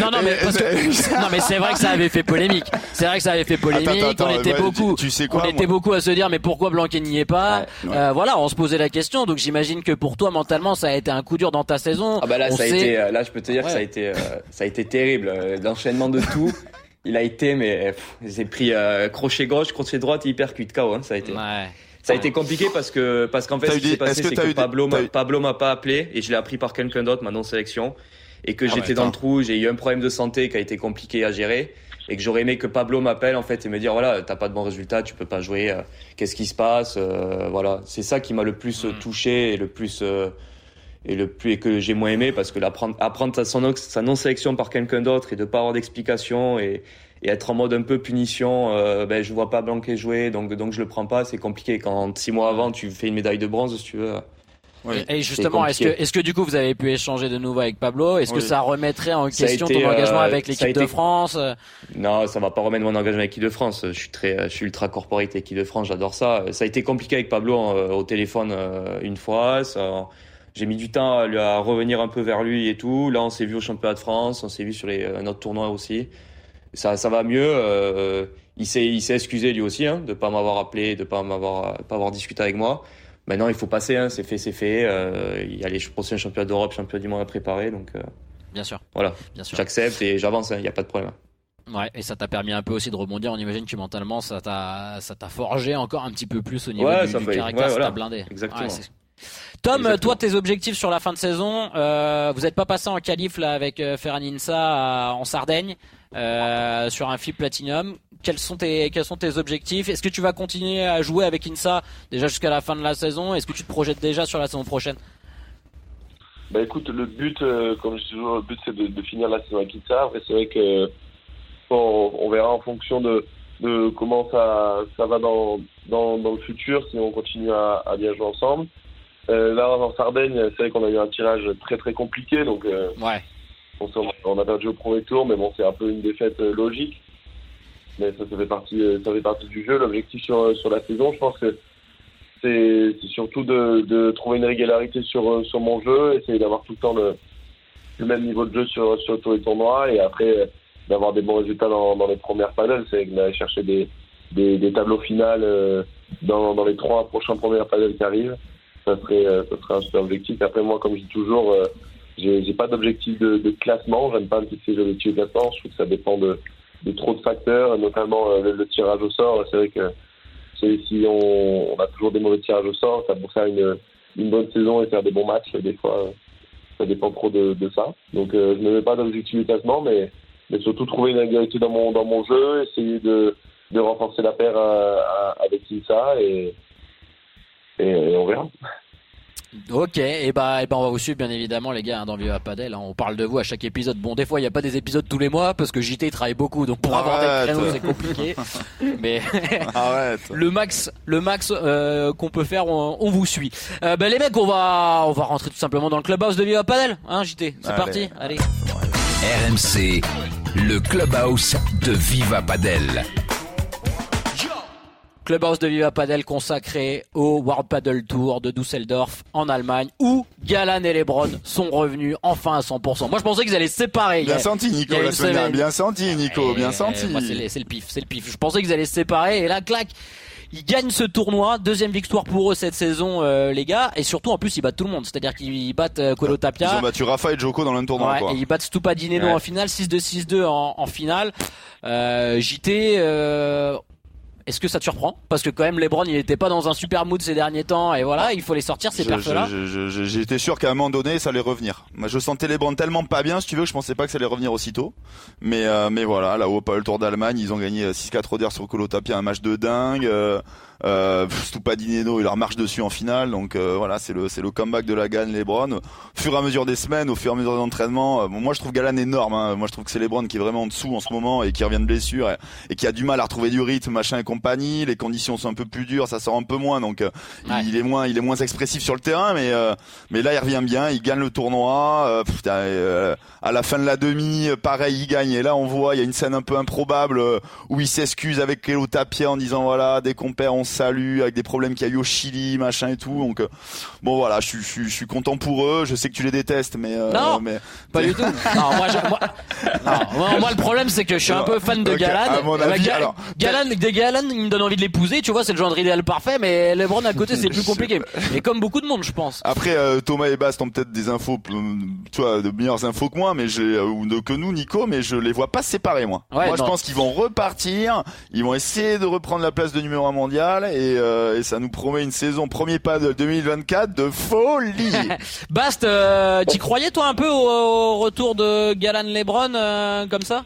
non, non, mais parce que, non, mais c'est vrai que ça avait fait polémique. C'est vrai que ça avait fait polémique. Attends, attends, on était ouais, beaucoup, tu- tu sais quoi, on était beaucoup à se dire, mais pourquoi Blanquet n'y est pas Ouais, ouais. Euh, Voilà, on se posait la question. Donc j'imagine que pour toi, mentalement, ça a été un coup dur dans ta saison. Ah bah là, On ça a été, euh, là, je peux te dire que ça a été, euh, ça a été terrible. Euh, L'enchaînement de tout, il a été, mais j'ai pris euh, crochet gauche, crochet droite, hyper cul de KO. Hein, ça a été. Ouais. Ça a été compliqué parce que parce qu'en fait, ce qui s'est passé, que c'est que, Pablo m'a Pablo m'a pas appelé et je l'ai appris par quelqu'un d'autre, ma non sélection, et que Ah j'étais ouais, dans le trou. J'ai eu un problème de santé qui a été compliqué à gérer et que j'aurais aimé que Pablo m'appelle en fait et me dire voilà, t'as pas de bons résultats, tu peux pas jouer. euh, Qu'est-ce qui se passe Euh, Voilà, c'est ça qui m'a le plus Mm. touché et le plus euh, et le plus et que j'ai moins aimé parce que l'apprendre apprendre sa, son, sa non sélection par quelqu'un d'autre et de pas avoir d'explication et et être en mode un peu punition, euh, ben je vois pas Blanquet jouer, donc donc je le prends pas, c'est compliqué. Quand six mois avant tu fais une médaille de bronze, si tu veux, Et justement, est-ce que, est-ce que du coup vous avez pu échanger de nouveau avec Pablo? Est-ce que ça remettrait en question ton engagement euh, avec l'équipe de France? Non, ça va pas remettre mon engagement avec l'équipe de France. Je suis très, je suis ultra corporate équipe de France, j'adore ça. Ça a été compliqué avec Pablo au téléphone une fois. Ça, j'ai mis du temps à, lui, à revenir un peu vers lui et tout. Là, on s'est vu au championnat de France, on s'est vu sur les, un autre tournoi aussi. Ça, ça va mieux. Euh, il s'est, il s'est excusé lui aussi hein, de pas m'avoir appelé, de pas m'avoir, pas avoir discuté avec moi. Maintenant, il faut passer. Hein, c'est fait, c'est fait. Euh, il y a les prochains championnats d'Europe, championnats du monde à préparer. Donc, euh, bien sûr. Voilà. Bien sûr. J'accepte et j'avance. Il hein, n'y a pas de problème. Ouais, et ça t'a permis un peu aussi de rebondir. On imagine que mentalement, ça t'a, ça t'a forgé encore un petit peu plus au niveau du, du caractère, ça t'a blindé. Exactement. Tom, toi, tes objectifs sur la fin de saison, euh, vous n'êtes pas passé en qualif là avec euh, Ferraninsa en Sardaigne euh, sur un FIP Platinum. Quels sont tes quels sont tes objectifs? Est-ce que tu vas continuer à jouer avec Insa déjà jusqu'à la fin de la saison? Est-ce que tu te projettes déjà sur la saison prochaine? Bah écoute, le but, euh, comme je dis toujours, le but c'est de, finir la saison avec Insa. Après, c'est vrai que on, verra en fonction de, de comment ça ça va dans dans, dans le futur si on continue à, à bien jouer ensemble. Euh, là, en Sardaigne, c'est vrai qu'on a eu un tirage très très compliqué, donc euh, ouais. on, on, a perdu au premier tour, mais bon, c'est un peu une défaite euh, logique. Mais ça, ça fait partie, ça fait partie du jeu. L'objectif sur sur la saison, je pense que c'est surtout de, de trouver une régularité sur sur mon jeu, essayer d'avoir tout le temps le, le même niveau de jeu sur sur tous les tournois, et après d'avoir des bons résultats dans, dans les premières panels, c'est d'aller chercher des, des, des tableaux finales dans, dans les trois prochains premières panels qui arrivent ça serait, euh, ça serait un super objectif. Après, moi, comme je dis toujours, euh, j'ai pas d'objectif de, de, classement. J'aime pas me fixer d'objectif de classement. Je trouve que ça dépend de, trop de facteurs, notamment euh, le, tirage au sort. C'est vrai que si on, a toujours des mauvais tirages au sort, ça pour faire une, une bonne saison et faire des bons matchs, des fois, ça dépend trop de, ça. Donc, je ne mets pas d'objectif de classement, mais, mais surtout trouver une régularité dans mon, dans mon jeu, essayer de, de renforcer la paire avec ça et et, on verra. Ok, et bah, et bah on va vous suivre bien évidemment les gars hein, dans Viva Padel. Hein. On parle de vous à chaque épisode. Bon, des fois il n'y a pas des épisodes tous les mois parce que JT travaille beaucoup, donc pour avoir des créneaux c'est compliqué. Mais le max, le max euh, qu'on peut faire, on, vous suit. Euh, bah, les mecs, on va, on va rentrer tout simplement dans le clubhouse de Viva Padel, hein JT. C'est parti, allez. RMC, le clubhouse de Viva Padel. Clubhouse de Viva Padel consacré au World Padel Tour de Düsseldorf en Allemagne où Galan et Lebron sont revenus enfin à 100%. Moi je pensais qu'ils allaient se séparer. Bien senti Nico, bien senti Nico, bien senti. c'est le pif, c'est le pif. Je pensais qu'ils allaient se séparer et là clac. Ils gagnent ce tournoi, deuxième victoire pour eux cette saison, euh, les gars, et surtout en plus ils battent tout le monde, c'est-à-dire qu'ils battent euh, Colo Tapia. Ils ont battu Rafa et Joko dans le tournoi. Ouais, Et ils battent Stupadineno en finale, 6-2, 6-2 en, en finale. Euh, JT, euh, est-ce que ça te surprend Parce que quand même LeBron il n'était pas dans un super mood ces derniers temps et voilà il faut les sortir ces perfs là. J'étais sûr qu'à un moment donné ça allait revenir. Moi je sentais LeBron tellement pas bien si tu veux que je pensais pas que ça allait revenir aussitôt. Mais euh, mais voilà là-haut pas le Tour d'Allemagne ils ont gagné 6-4 euh, Oder sur Colo Tapia un match de dingue. Euh, euh, Stupadineno, il leur marche dessus en finale. Donc euh, voilà, c'est le c'est le comeback de la Galan Lebron. Au fur et à mesure des semaines, au fur et à mesure des entraînements, bon, moi je trouve Galan énorme. Hein. Moi je trouve que c'est Lebron qui est vraiment en dessous en ce moment et qui revient de blessure et, qui a du mal à retrouver du rythme, machin et compagnie. Les conditions sont un peu plus dures, ça sort un peu moins, donc euh, il est moins il est moins expressif sur le terrain. Mais mais là il revient bien, il gagne le tournoi. à la fin de la demi, pareil, il gagne. Et là on voit, il y a une scène un peu improbable où il s'excuse avec Kelo Tapia en disant voilà dès qu'on perd on salut avec des problèmes qu'il y a eu au Chili, machin et tout. Donc euh, bon voilà, je, je, je, suis content pour eux. Je sais que tu les détestes, mais euh, non, mais pas du tout. Non, moi, je, moi, non, moi, le problème c'est que je suis un peu fan de Galan. Galan, des Galan, il me donne envie de l'épouser. Tu vois, c'est le genre idéal parfait, mais LeBron à côté c'est plus compliqué. Et comme beaucoup de monde, je pense. Après, euh, Thomas et Bast ont peut-être des infos, tu vois, de meilleures infos que moi, mais j'ai ou que nous, Nico, mais je les vois pas séparés moi. moi, je pense qu'ils vont repartir. Ils vont essayer de reprendre la place de numéro 1 mondial et, euh, et, ça nous promet une saison premier pas de 2024 de folie. Bast, euh, t'y croyais toi un peu au, retour de Galan Lebron euh, comme ça?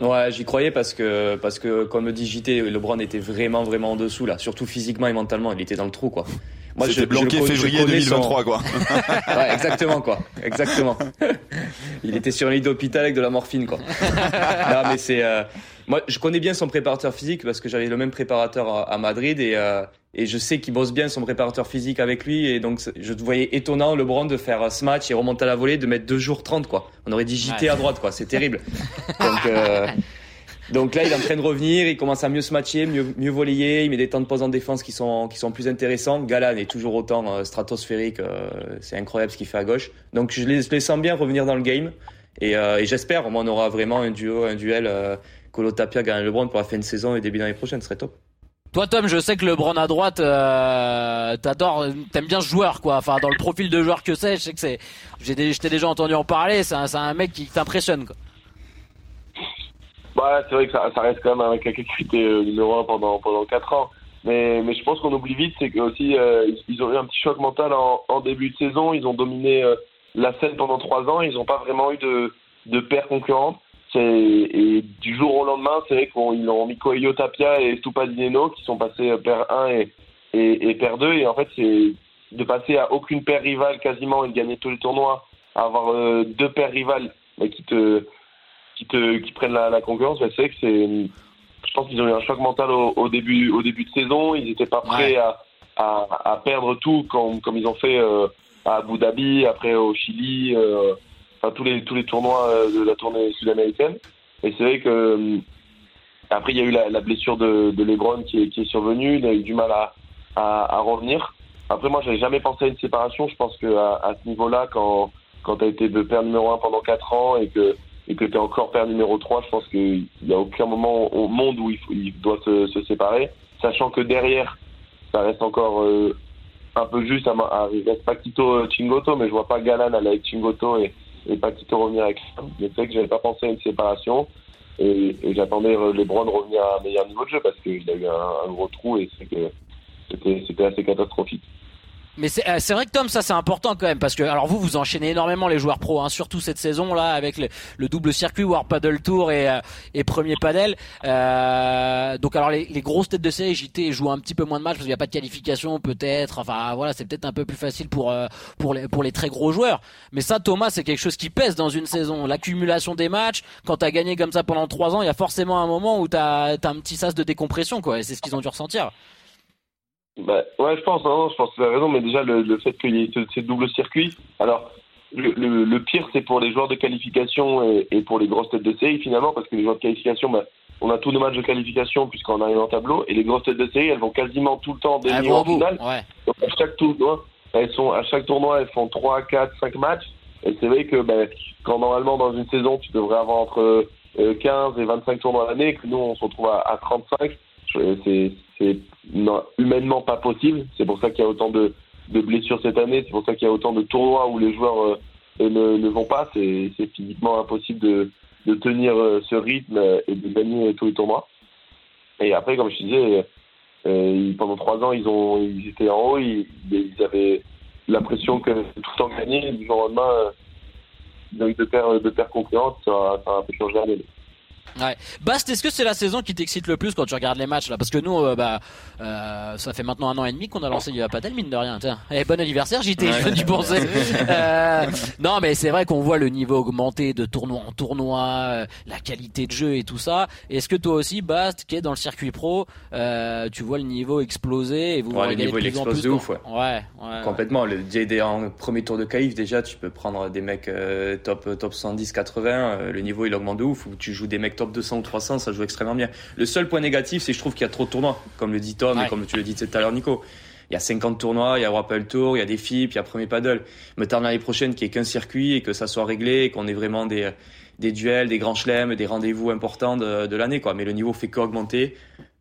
Ouais, j'y croyais parce que parce que comme le dit JT, LeBron était vraiment vraiment en dessous là, surtout physiquement et mentalement, il était dans le trou quoi. Moi, je bloqué février 2023 quoi. ouais, exactement quoi, exactement. il était sur un lit d'hôpital avec de la morphine quoi. non mais c'est euh, moi, je connais bien son préparateur physique parce que j'avais le même préparateur à, Madrid et, euh, Et je sais qu'il bosse bien son préparateur physique avec lui. Et donc, je voyais étonnant LeBron de faire ce match et remonter à la volée, de mettre 2 jours 30, quoi. On aurait dit JT à droite, quoi. C'est terrible. donc, euh, donc là, il est en train de revenir. Il commence à mieux se matcher, mieux, mieux voler. Il met des temps de pause en défense qui sont, qui sont plus intéressants. Galan est toujours autant euh, stratosphérique. Euh, c'est incroyable ce qu'il fait à gauche. Donc, je les, je les, sens bien revenir dans le game. Et, euh, et j'espère, on aura vraiment un duo, un duel euh, Colo Tapia, gagne LeBron pour la fin de saison et début d'année prochaine. Ce serait top. Toi Tom, je sais que LeBron à droite, euh, t'aimes bien ce joueur quoi. Enfin dans le profil de joueur que c'est, je sais que c'est, j'ai, déjà entendu en parler. C'est un, mec qui t'impressionne quoi. Bah c'est vrai que ça, reste quand même un quelqu'un qui était euh, numéro 1 pendant pendant quatre ans. Mais je pense qu'on oublie vite, c'est aussi euh, ils ont eu un petit choc mental en, début de saison. Ils ont dominé la scène pendant trois ans. Ils n'ont pas vraiment eu de de paire concurrente. Et du jour au lendemain, c'est vrai qu'ils ont mis Coelho Tapia et Stupadineno qui sont passés euh, paire 1 et, et, et paire 2. Et en fait, c'est de passer à aucune paire rivale quasiment et de gagner tous les tournois, à avoir euh, deux paires rivales mais qui te qui te qui prennent la, la concurrence. c'est vrai que c'est je pense qu'ils ont eu un choc mental au, au, début au début de saison. Ils n'étaient pas prêts ouais. à, à, à, perdre tout comme comme ils ont fait euh, à Abu Dhabi, après au Chili. Euh, tous les tous les tournois euh, de la tournée sud-américaine. Et c'est vrai que euh, après il y a eu la, blessure de, de LeBron qui est, qui est survenue. Il a eu du mal à, à, revenir. Après moi j'avais jamais pensé à une séparation. Je pense que à, ce niveau-là, quand quand tu as été de père numéro un pendant quatre ans et que et que tu es encore père numéro 3, je pense qu'il n'y a aucun moment au monde où il, doit se, séparer, sachant que derrière, ça reste encore euh, un peu juste, à, à, il reste Paquito Chingoto, mais je vois pas Galan aller avec Chingoto et, et Paquito revenir avec ça. Mais c'est vrai que j'avais pas pensé à une séparation et, et j'attendais LeBron revenir à un meilleur niveau de jeu parce qu'il a eu un, un gros trou et c'est que c'était assez catastrophique. Mais c'est euh, vrai que Tom, ça c'est important quand même parce que alors vous vous enchaînez énormément les joueurs pro, hein, surtout cette saison là avec le, le, double circuit World Paddle Tour et, euh, et premier paddle. Euh, donc alors les, les, grosses têtes de série JT jouent un petit peu moins de matchs parce qu'il n'y a pas de qualification peut-être. Enfin voilà, c'est peut-être un peu plus facile pour euh, pour les pour les très gros joueurs. Mais ça Thomas, c'est quelque chose qui pèse dans une saison. L'accumulation des matchs, quand t'as gagné comme ça pendant trois ans, il y a forcément un moment où t'as as un petit sas de décompression quoi. Et c'est ce qu'ils ont dû ressentir. Bah, ouais, je pense, non, non, je pense que tu as raison, mais déjà le, le fait qu'il y ait ces doubles circuits. Alors, le, le, le pire, c'est pour les joueurs de qualification et, et, pour les grosses têtes de série, finalement, parce que les joueurs de qualification, bah, on a tous nos matchs de qualification puisqu'on arrive en tableau, et les grosses têtes de série, elles vont quasiment tout le temps dénier en finale. Ouais. Donc, à chaque tournoi, elles sont, à chaque tournoi, elles font 3, 4, 5 matchs. Et c'est vrai que, bah, quand normalement, dans une saison, tu devrais avoir entre 15 et 25 tournois à l'année, que nous, on se retrouve à, à 35, c'est c'est humainement pas possible. C'est pour ça qu'il y a autant de, de blessures cette année. C'est pour ça qu'il y a autant de tournois où les joueurs euh, ne, ne, vont pas. C'est physiquement impossible de, de tenir euh, ce rythme et de gagner tous les tournois. Et après, comme je disais, euh, pendant trois ans, ils ont, ils étaient en haut. Ils, avaient l'impression que tout le temps gagné. Du jour au lendemain, ils ont deux paires. Ça, ça a un peu changé l'année. Ouais. Bast, est-ce que c'est la saison qui t'excite le plus quand tu regardes les matchs là? Parce que nous, euh, bah, euh, ça fait maintenant un an et demi qu'on a lancé du Padel, mine de rien. Tiens, eh, bon anniversaire, JT, je viens d'y penser. euh, non, mais c'est vrai qu'on voit le niveau augmenter de tournoi en tournoi, euh, la qualité de jeu et tout ça. Est-ce que toi aussi, Bast, qui est dans le circuit pro, tu vois le niveau exploser et vous ouais, le niveau il explose de ouf, ouais. Ouais, ouais Complètement. Le, en premier tour de qualif, déjà, tu peux prendre des mecs top top 110, 80. le niveau il augmente de ouf. Où tu joues des mecs top 200 ou 300, ça joue extrêmement bien. Le seul point négatif, c'est que je trouve qu'il y a trop de tournois, comme le dit Tom ouais. et comme tu le dis tout à l'heure, Nico. Il y a 50 tournois, il y a Rappel Tour, il y a des FIP, il y a Premier Paddle. Mais tant l'année prochaine qu'il n'y ait qu'un circuit et que ça soit réglé, qu'on ait vraiment des, des duels, des grands chelems, des rendez-vous importants de, de l'année, quoi. Mais le niveau fait qu'augmenter.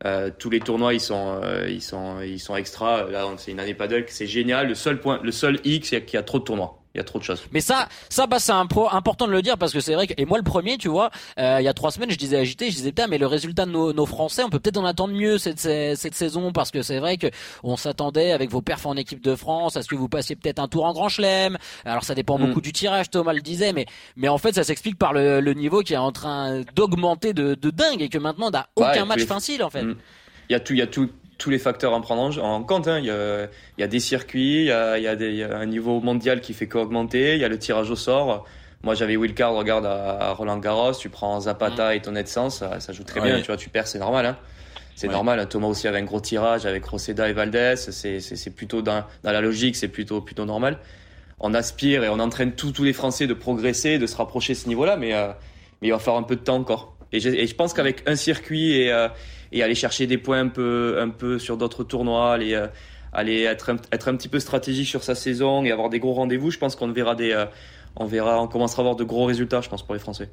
Euh, tous les tournois, ils sont, euh, ils sont, ils sont extra. Là, c'est une année paddle, c'est génial. Le seul point, le seul X, c'est qu'il y a trop de tournois il y a trop de choses. Mais ça, ça, bah, c'est important de le dire parce que c'est vrai que, et moi le premier, tu vois, euh, il y a trois semaines, je disais agité, je disais putain, mais le résultat de nos, nos Français, on peut peut-être en attendre mieux cette, cette, cette, saison parce que c'est vrai que on s'attendait avec vos perfs en équipe de France à ce que vous passiez peut-être un tour en Grand Chelem. Alors ça dépend mm. beaucoup du tirage, Thomas le disait, mais mais en fait ça s'explique par le, le, niveau qui est en train d'augmenter de, de dingue et que maintenant on n'a aucun ouais, match facile en fait. Mm. Il y a tout, il y a tout tous les facteurs à prendre en compte. Hein. Il, y a, il, y a, des circuits, il y a, il, y a des, il y a, un niveau mondial qui fait qu'augmenter, il y a le tirage au sort. Moi, j'avais Wilcard, regarde à Roland Garros, tu prends Zapata mmh. et ton Net ça, ça joue très ouais. bien. Tu vois, tu perds, c'est normal. Hein. c'est Ouais. normal. Thomas aussi avait un gros tirage avec Roseda et Valdez. C'est, plutôt dans, dans la logique, c'est plutôt, plutôt normal. On aspire et on entraîne tous, tous les Français de progresser, de se rapprocher de ce niveau-là, mais, euh, mais il va falloir un peu de temps encore. Et je, et je pense qu'avec un circuit et, euh, et aller chercher des points un peu, un peu sur d'autres tournois, aller, euh, aller être, un, être un petit peu stratégique sur sa saison et avoir des gros rendez-vous, je pense qu'on verra des, euh, on verra, on commencera à avoir de gros résultats, je pense, pour les Français.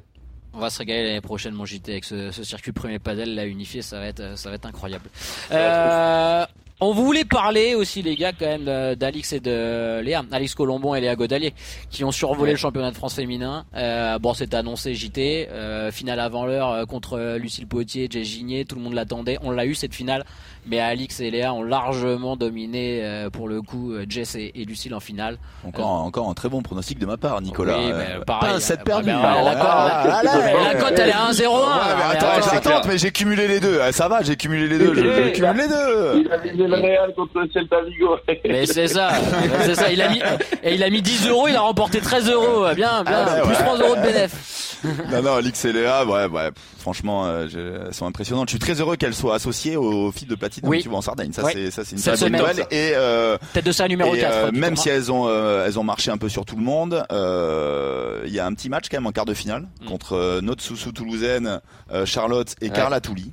On va se régaler l'année prochaine, mon JT, avec ce, ce circuit premier padel là unifié, ça va être, ça va être incroyable. va être Euh, on voulait parler aussi, les gars, quand même, d'Alix et de Léa, Alix Colombon et Léa Godalier, qui ont survolé Ouais. le championnat de France féminin. Euh, bon, c'était annoncé JT, euh, finale avant l'heure euh, contre Lucille Potier, Jess Gigné, tout le monde l'attendait. On l'a eu cette finale, mais Alix et Léa ont largement dominé euh, pour le coup euh, Jess et, et Lucille en finale. Encore, encore un très bon pronostic de ma part, Nicolas. Oui, Euh, mais pareil, pas un 7 euh, perdu. bah, bah, la Ah, mais là, la cote, elle est à 1-0-1. Ouais, attends, c'est mais j'ai cumulé les deux. Ah, Ça va, j'ai cumulé les deux. Oui, cumule les deux. Le Real contre Celta Vigo. Mais c'est ça, c'est ça. Il a mis, et il a mis 10 euros, il a remporté 13 euros. Bien, bien. Ah ouais, plus ouais. 3 euros de bénéf. Non, non, Alix et Léa, ouais, ouais, franchement, euh, je- elles sont impressionnantes. Je suis très heureux qu'elles soient associées au fil de platine, Oui. tu vois, en Sardaigne. Ça, Ouais. c'est, ça, c'est une très bonne nouvelle. Et, euh, Tête de ça numéro et, 4. euh, même si elles ont, euh, elles ont marché un peu sur tout le monde, euh, il y a un petit match quand même en quart de finale Mm. contre euh, notre sous toulousaine, euh, Charlotte et Ouais. Carla Touli.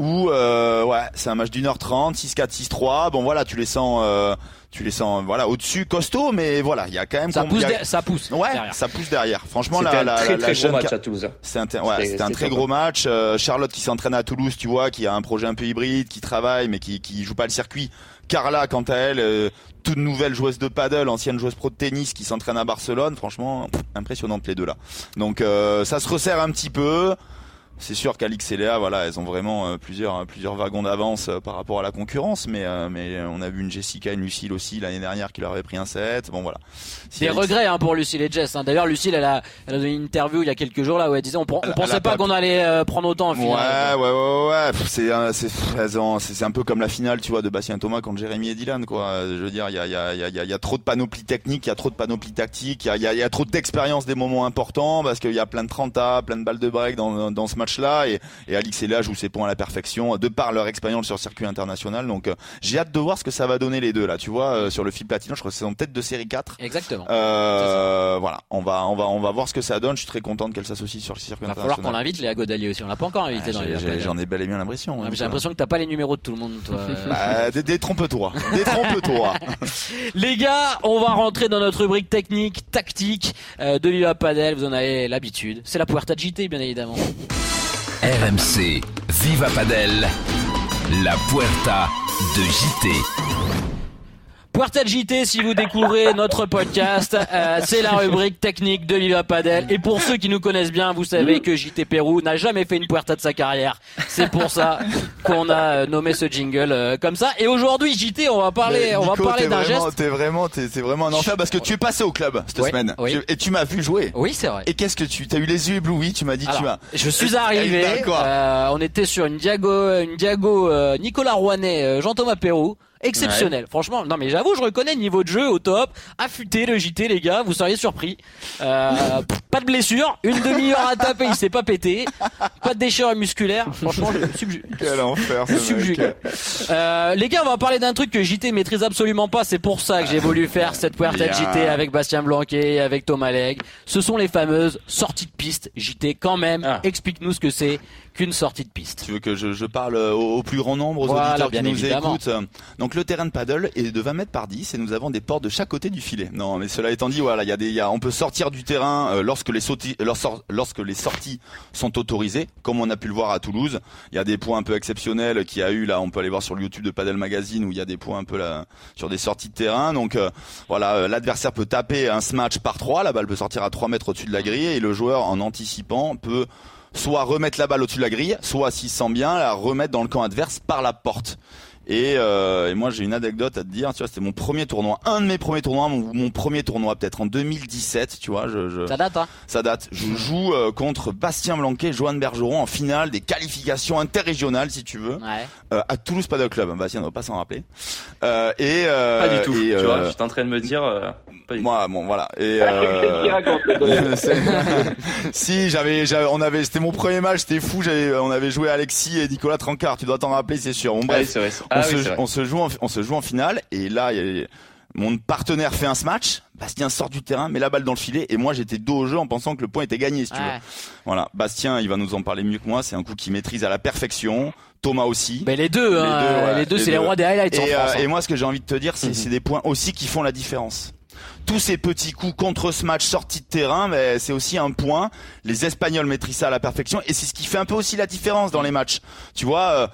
Où, euh, ouais, c'est un match d'une heure trente, 6-4, 6-3. Bon, voilà, tu les sens, euh, tu les sens, voilà, au-dessus, costaud, mais voilà, il y a quand même, ça pousse, a- ça pousse. Ouais, derrière. ça pousse derrière. Franchement, C'était la, un la, très la très jeune gros match à Toulouse. hein. c'est un, ouais, C'était- un très gros match. Euh, Charlotte qui s'entraîne à Toulouse, tu vois, qui a un projet un peu hybride, qui travaille, mais qui, qui joue pas le circuit. Carla, quant à elle, euh, toute nouvelle joueuse de paddle, ancienne joueuse pro de tennis, qui s'entraîne à Barcelone. Franchement, pff, impressionnante les deux là. Donc euh, ça se resserre un petit peu. C'est sûr qu'Alix et Léa, voilà, elles ont vraiment euh, plusieurs plusieurs wagons d'avance euh, par rapport à la concurrence, mais euh, mais on a vu une Jessica, une Lucille aussi l'année dernière qui leur avait pris un set. Bon voilà. Si Des Alix- regrets hein, pour Lucille et Jess. hein. D'ailleurs, Lucille, elle a, elle a donné une interview il y a quelques jours là où elle disait on, on pensait pas pas qu'on allait euh, prendre autant ouais, ouais. Pff, C'est, un- c'est, peu comme la finale, tu vois, de Bastien Thomas contre Jérémy et Dylan, quoi. Je veux dire, il y a, il y a, y a, il y a- il y a trop de panoplie technique, il y a trop de panoplie tactique, il y a, trop d'expérience des moments importants parce qu'il y a plein de 30 à, plein de balles de break dans, ce match-là et, et Alix et Léa jouent ses points à la perfection de par leur expérience sur le circuit international. Donc, euh, j'ai hâte de voir ce que ça va donner les deux, là. Tu vois, euh, sur le fil platinum, je crois que c'est en tête de série 4. Exactement. Euh, voilà. On va, on va, on va voir ce que ça donne. Je suis très contente qu'elle s'associe sur le circuit Il va falloir international. qu'on l'invite, Léa Godalier aussi. On l'a pas encore invité Ah, dans les J'en ai bel et bien l'impression. Ouais, hein, J'ai l'impression que t'as pas les numéros de tout le monde, toi. Bah, dé- détrompe-toi. Détrompe-toi. Les gars, on va rentrer dans notre rubrique technique, tactique euh, de Viva Padel. Vous en avez l'habitude. C'est la Puerta de JT, bien évidemment. RMC Viva Padel, la Puerta de JT. Puerta de JT, si vous découvrez notre podcast, euh, c'est la rubrique technique de Viva Padel. Et pour ceux qui nous connaissent bien, vous savez que JT Pérou n'a jamais fait une Puerta de sa carrière. C'est pour ça qu'on a euh, nommé ce jingle euh, comme ça. Et aujourd'hui, JT, on va parler, on va parler d'un geste. T'es vraiment, t'es, vraiment un enfer parce que tu es passé au club cette Oui, semaine oui. Tu- et tu m'as vu jouer. Oui, c'est vrai. Et qu'est-ce que tu, t'as eu les yeux éblouis, tu m'as dit, tu Alors, m'as. je suis arrivé. D'accord. euh, on était sur une Diago, une Diago euh, Nicolas Rouanet, euh, Jean-Thomas Pérou. Exceptionnel. Franchement, non mais j'avoue, je reconnais le niveau de jeu au top. Affûté le JT, les gars, vous seriez surpris. Euh, pff, pas de blessure, une demi-heure à taper, il s'est pas pété. Pas de déchirure musculaire. Franchement, je subju- Quel enfer, ce. Euh, les gars, on va parler d'un truc que JT maîtrise absolument pas. C'est pour ça que j'ai voulu faire cette Puerta de Bien. JT avec Bastien Blanquet, et avec Thomas Legge. Ce sont les fameuses sorties de piste. JT, quand même, Ah. explique-nous ce que c'est qu'une sortie de piste. Tu veux que je, je parle euh, au, au plus grand nombre, aux Voilà, auditeurs bien qui nous évidemment. écoutent? Donc le terrain de paddle est de 20 mètres par 10 et nous avons des portes de chaque côté du filet. Non, mais cela étant dit, voilà, il y a des, y a, on peut sortir du terrain euh, lorsque les sorties, lorsque, les sorties sont autorisées, comme on a pu le voir à Toulouse. Il y a des points un peu exceptionnels qu'il y a eu là. On peut aller voir sur le YouTube de Paddle Magazine où il y a des points un peu là sur des sorties de terrain. Donc euh, voilà, euh, l'adversaire peut taper un smash par 3 La balle peut sortir à 3 mètres au-dessus de la grille et le joueur, en anticipant, peut soit remettre la balle au-dessus de la grille, soit s'il sent bien, la remettre dans le camp adverse par la porte. Et, euh, et moi j'ai une anecdote à te dire, tu vois, c'était mon premier tournoi, un de mes premiers tournois, mon, mon premier tournoi peut-être en 2017, tu vois, je, je- Ça date, hein ça date. Je joue euh, contre Bastien Blanquet, Joanne Bergeron en finale des qualifications interrégionales, si tu veux, Ouais. euh, à Toulouse Paddle Club. Bastien ne doit pas s'en rappeler. Euh, et euh, Pas du tout. et, tu vois, euh, j'étais en train de me dire. euh, pas du tout. moi, bon, voilà. Et euh, c'est- si j'avais, j'avais- on avait, c'était mon premier match, c'était fou. J'avais, on avait joué Alexis et Nicolas Trancard. Tu dois t'en rappeler, c'est sûr. Bon, Ah oui, bref, c'est vrai. On, Ah oui, on se joue, en, on se joue en finale. Et là, il y a- mon partenaire fait un smash. Bastien sort du terrain, met la balle dans le filet, et moi j'étais dos au jeu en pensant que le point était gagné, si tu veux. Ouais. Voilà, Bastien, il va nous en parler mieux que moi. C'est un coup qu'il maîtrise à la perfection. Thomas aussi. Mais les deux, hein, deux, ouais, les deux, c'est les rois des highlights en Et, euh, France. hein. et moi, ce que j'ai envie de te dire, c'est Mhm. c'est des points aussi qui font la différence. Tous ces petits coups contre ce match sortis de terrain, mais c'est aussi un point. Les Espagnols maîtrisent ça à la perfection, et c'est ce qui fait un peu aussi la différence dans les matchs. Tu vois.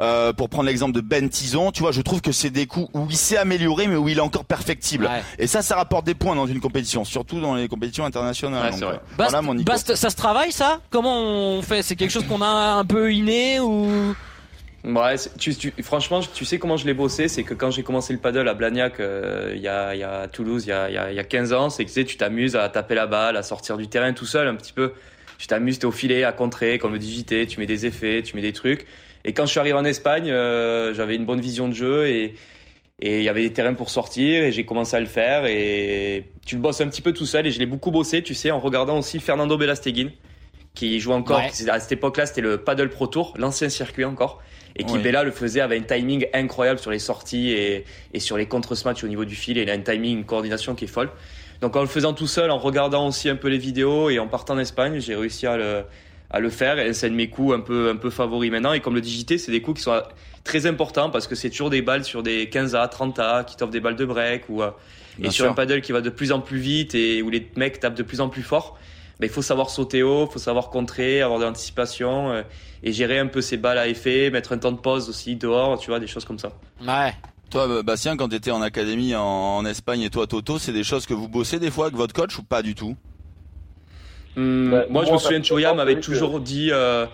Euh, pour prendre l'exemple de Ben Tison, tu vois, je trouve que c'est des coups où il s'est amélioré, mais où il est encore perfectible. Ouais. Et ça, ça rapporte des points dans une compétition, surtout dans les compétitions internationales. Ouais, Donc, c'est vrai. euh, Bast, voilà mon Nico. Bast, ça se travaille ça? Comment on fait? C'est quelque chose qu'on a un peu inné ou? Ouais, tu, tu- franchement, tu sais comment je l'ai bossé, c'est que quand j'ai commencé le paddle à Blagnac, euh, il y, a, il y a à Toulouse, il y a, y a, il y a 15 ans, c'est que tu sais, tu t'amuses à taper la balle, à sortir du terrain tout seul un petit peu. Tu t'amuses, t'es au filet, à contrer, comme le digité, tu mets des effets, tu mets des trucs. Et quand je suis arrivé en Espagne, euh, j'avais une bonne vision de jeu et et il y avait des terrains pour sortir et j'ai commencé à le faire et tu le bosses un petit peu tout seul et je l'ai beaucoup bossé, tu sais, en regardant aussi Fernando Belasteguin qui joue encore. Ouais. À cette époque-là, c'était le Paddle Pro Tour, l'ancien circuit encore. Et qui Oui. Bella le faisait avec un timing incroyable sur les sorties et, et sur les contre-smatchs au niveau du fil. Et il a un timing, une coordination qui est folle. Donc en le faisant tout seul, en regardant aussi un peu les vidéos et en partant d'Espagne, j'ai réussi à le, à le faire. Et c'est un de mes coups un peu, un peu favoris maintenant. Et comme le digité, c'est des coups qui sont très importants parce que c'est toujours des balles sur des 15A, 30A qui t'offrent des balles de break ou, euh, et sur un paddle qui va de plus en plus vite et où les mecs tapent de plus en plus fort. Ben, il faut savoir sauter haut, il faut savoir contrer, avoir de l'anticipation euh, et gérer un peu ses balles à effet, mettre un temps de pause aussi dehors, tu vois, des choses comme ça. Ouais. Toi, Bastien, quand tu étais en académie en, en Espagne et toi, Toto, c'est des choses que vous bossez des fois avec votre coach ou pas du tout? Ouais, moi, je me souviens personnellement, m'avait que- toujours dit euh,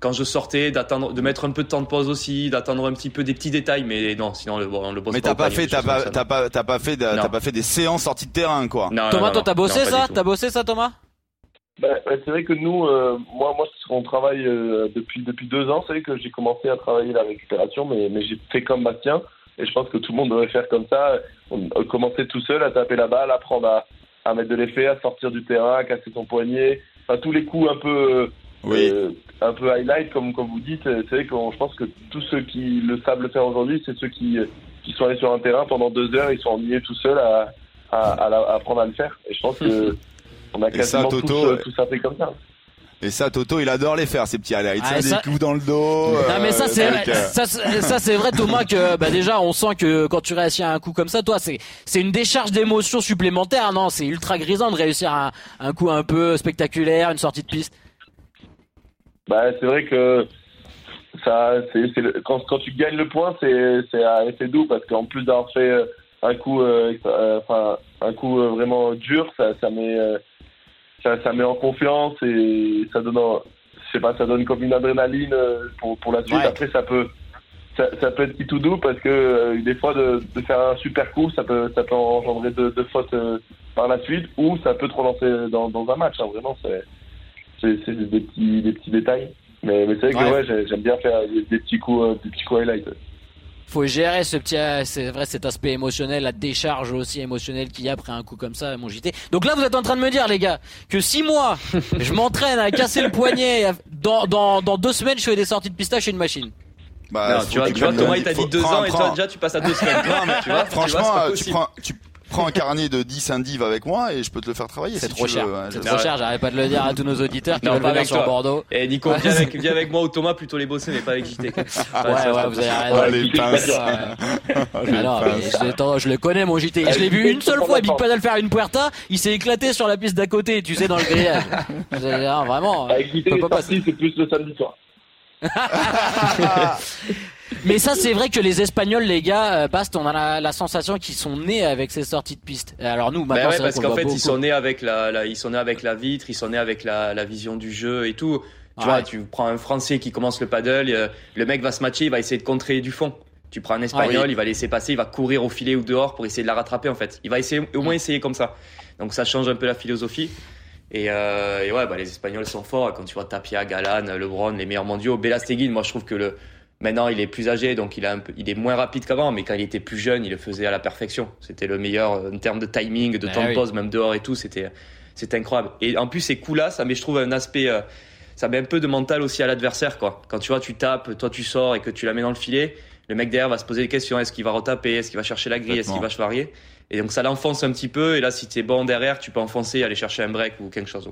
quand je sortais d'attendre, de mettre un peu de temps de pause aussi, d'attendre un petit peu des petits détails, mais non, sinon le, on le bosse Mais pas. t'as pas fait, des t'as pas, t'as pas, t'as pas fait, t'as pas fait des séances sorties de terrain, quoi. non. Thomas, non, toi, t'as bossé non, ça. T'as bossé ça, Thomas Ben, c'est vrai que nous, euh, moi, moi, on travaille euh, depuis depuis deux ans. C'est vrai que j'ai commencé à travailler la récupération, mais mais j'ai fait comme Bastien, et je pense que tout le monde devrait faire comme ça. On, on commencer tout seul à taper la balle, apprendre à, à mettre de l'effet, à sortir du terrain, à casser son poignet, enfin tous les coups un peu Oui. euh, un peu highlight comme comme vous dites. C'est vrai que je pense que tous ceux qui le savent le faire aujourd'hui, c'est ceux qui qui sont allés sur un terrain pendant deux heures, ils sont ennuyés tout seuls à à, à la- à apprendre à le faire. Et je pense que on a Et ça, quasiment Toto, tous, euh, ouais. tous appris comme ça. Et ça, Toto, il adore les faire, ces petits highlights. Ah, Ça, ça- des coups dans le dos. Non mais euh, ça c'est trucs, vrai, euh, ça, c'est- ça c'est vrai Thomas que bah déjà on sent que quand tu réussis à un coup comme ça toi c'est c'est une décharge d'émotions supplémentaires non? C'est ultra grisant de réussir un, un coup un peu spectaculaire une sortie de piste Bah, c'est vrai que ça, c'est, c'est le- quand, quand tu gagnes le point, c'est, c'est effet doux parce qu'en plus d'avoir fait euh, un coup, euh, euh, enfin, un coup euh, vraiment dur, ça, ça met, euh, ça, ça met en confiance et ça donne, je sais pas, ça donne comme une adrénaline euh, pour, pour la suite. Ouais. Après, ça peut, ça, ça peut être petit tout doux parce que euh, des fois de, de faire un super coup, ça peut, ça peut engendrer de, de fautes euh, par la suite ou ça peut te relancer dans, dans un match. hein. Vraiment, c'est, des petits, des petits détails. Mais, mais c'est vrai que Ouais. ouais, j'ai- j'aime bien faire des, petits coups, des petits coups highlights. Faut gérer ce petit euh, c'est vrai cet aspect émotionnel la décharge aussi émotionnelle qu'il y a après un coup comme ça mon JT donc là vous êtes en train de me dire les gars que si moi je m'entraîne à casser le poignet dans, dans, dans deux semaines je fais des sorties de pistache et une machine bah, Non, tu vois, tu vois, tu- Thomas, il t'a dit deux prends- ans et prends- toi déjà tu passes à deux semaines. Non, mais tu vois, tu vois, Franchement, tu possible. prends, tu prends un carnet de 10 indives avec moi et je peux te le faire travailler. c'est si trop tu cher c'est trop cher j'arrête pas de le dire à tous nos auditeurs qui Non, veulent pas venir avec sur toi. Bordeaux Et Nico, viens avec, viens avec moi au Thomas plutôt les bosser, mais pas avec JT. ouais ouais vous avez raison je, attends, je le connais mon JT. Je l'ai vu une seule fois Big Paddle faire une puerta, il s'est éclaté sur la piste d'à côté, tu sais, dans le grillage. Ah, vraiment. Avec JT, c'est plus le samedi soir. Mais ça, c'est vrai que les Espagnols, les gars, euh, Bast, on a la, la sensation qu'ils sont nés avec ces sorties de piste. Alors nous, Bah maintenant, ouais, c'est vrai parce qu'en fait, ils beaucoup. sont nés avec la, la- ils sont nés avec la vitre, ils sont nés avec la, la vision du jeu et tout. Tu Ouais. vois, tu prends un Français qui commence le paddle, euh, le mec va se matcher, il va essayer de contrer du fond. Tu prends un espagnol, il va laisser passer, il va courir au filet ou dehors pour essayer de la rattraper en fait. Il va essayer, au moins essayer comme ça. Donc ça change un peu la philosophie. Et, euh, et ouais, bah, les Espagnols sont forts. Quand tu vois Tapia, Galan, LeBron, les meilleurs mondiaux, Belasteguin, moi je trouve que le maintenant il est plus âgé, donc il, a un peu, il est moins rapide qu'avant. Mais quand il était plus jeune, il le faisait à la perfection. C'était le meilleur euh, en termes de timing, de Ah temps de pause, même dehors et tout. C'était c'était incroyable. Et en plus ces coups-là, ça met je trouve un aspect, euh, ça met un peu de mental aussi à l'adversaire quoi. Quand tu vois tu tapes, toi tu sors et que tu la mets dans le filet, le mec derrière va se poser des questions. Est-ce qu'il va retaper? Est-ce qu'il va chercher la grille? Est-ce qu'il va chevarier Et donc ça l'enfonce un petit peu. Et là, si t'es bon derrière, tu peux enfoncer, aller chercher un break ou quelque chose.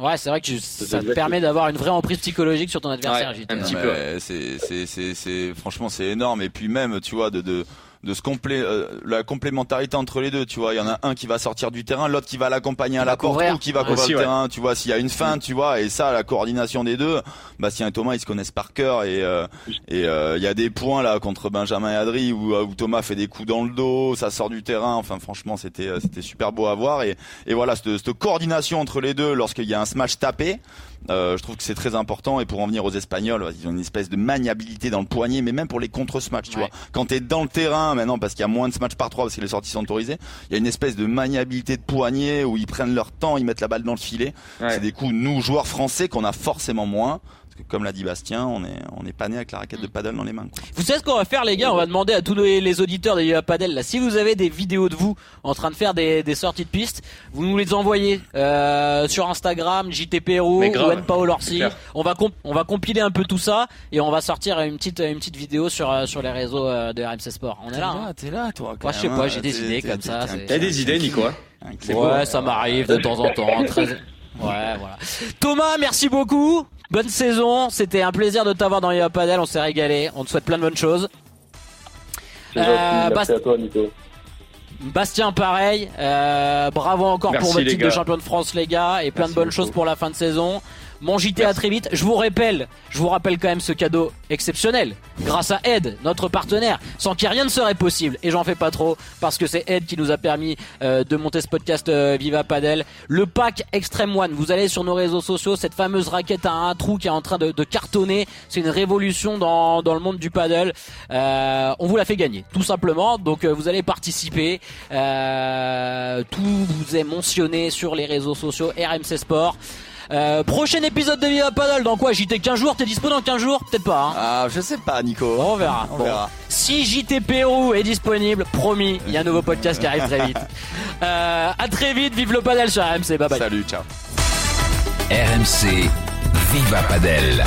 Ouais, c'est vrai que tu- ça te permet d'avoir une vraie emprise psychologique sur ton adversaire. Ouais, un petit peu. C'est, c'est, c'est, c'est, franchement, c'est énorme. Et puis même, tu vois, de, de, de se complé, euh, la complémentarité entre les deux. Tu vois, il y en a un qui va sortir du terrain, l'autre qui va l'accompagner à la porte ou qui va couvrir Aussi, le ouais. terrain. Tu vois, s'il y a une feinte, tu vois, et ça, la coordination des deux. Bastien et Thomas, ils se connaissent par cœur. Et euh, et euh, il y a des points là contre Benjamin et Adri où, où Thomas fait des coups dans le dos, ça sort du terrain. Enfin, franchement, c'était euh, c'était super beau à voir. Et et voilà, cette, cette coordination entre les deux lorsqu'il y a un smash tapé. Euh, je trouve que c'est très important et pour en venir aux Espagnols, ils ont une espèce de maniabilité dans le poignet, mais même pour les contre-smatchs, tu Ouais. vois. Quand t'es dans le terrain maintenant, parce qu'il y a moins de smatchs par trois, parce que les sorties sont autorisées, il y a une espèce de maniabilité de poignet où ils prennent leur temps, ils mettent la balle dans le filet. Ouais. C'est des coups nous joueurs français qu'on a forcément moins. Que comme l'a dit Bastien, on est on n'est pas né avec la raquette de paddle dans les mains. quoi. Vous savez ce qu'on va faire les gars? On va demander à tous les, les auditeurs de Yoga Padel là, si vous avez des vidéos de vous en train de faire des, des sorties de piste, vous nous les envoyez euh, sur Instagram, JTPRO ou grave, NPAO c'est Lorsi. clair. On va comp- on va compiler un peu tout ça et on va sortir une petite une petite vidéo sur euh, sur les réseaux euh, de RMC Sport. On est là. hein. t'es là, toi. Ouais, je sais pas, j'ai des idées comme ça, T'as des idées, Nico hein beau. Ouais, ça m'arrive de temps en temps. Très... Ouais, voilà. Thomas, merci beaucoup. Bonne saison. C'était un plaisir de t'avoir dans Yoga Padel. On s'est régalé. On te souhaite plein de bonnes choses. Euh, gentil. Merci Bast- à toi, Nico. Bastien, pareil. Euh, bravo encore Merci, pour votre titre de champion de France, les gars, et plein Merci de bonnes beaucoup. choses pour la fin de saison. Mon JT à très vite. Je vous rappelle, je vous rappelle quand même ce cadeau exceptionnel. Grâce à Ed, notre partenaire, sans qui rien ne serait possible. Et j'en fais pas trop parce que c'est Ed qui nous a permis euh, de monter ce podcast euh, Viva Padel. Le pack Extreme One. Vous allez sur nos réseaux sociaux, cette fameuse raquette à un trou qui est en train de, de cartonner. C'est une révolution dans, dans le monde du paddle. Euh, on vous la fait gagner, tout simplement. Donc euh, vous allez participer. Euh, tout vous est mentionné sur les réseaux sociaux RMC Sport. Euh, prochain épisode de Viva Paddle dans quoi JT 15 jours T'es dispo dans 15 jours? Peut-être pas. Hein Ah, je sais pas, Nico. On verra. On Bon. verra. Si JT Pérou est disponible, promis, il y a un nouveau podcast qui arrive très vite. Euh, à très vite, vive le paddle sur RMC. Bye bye. Salut, ciao. RMC Viva Padel.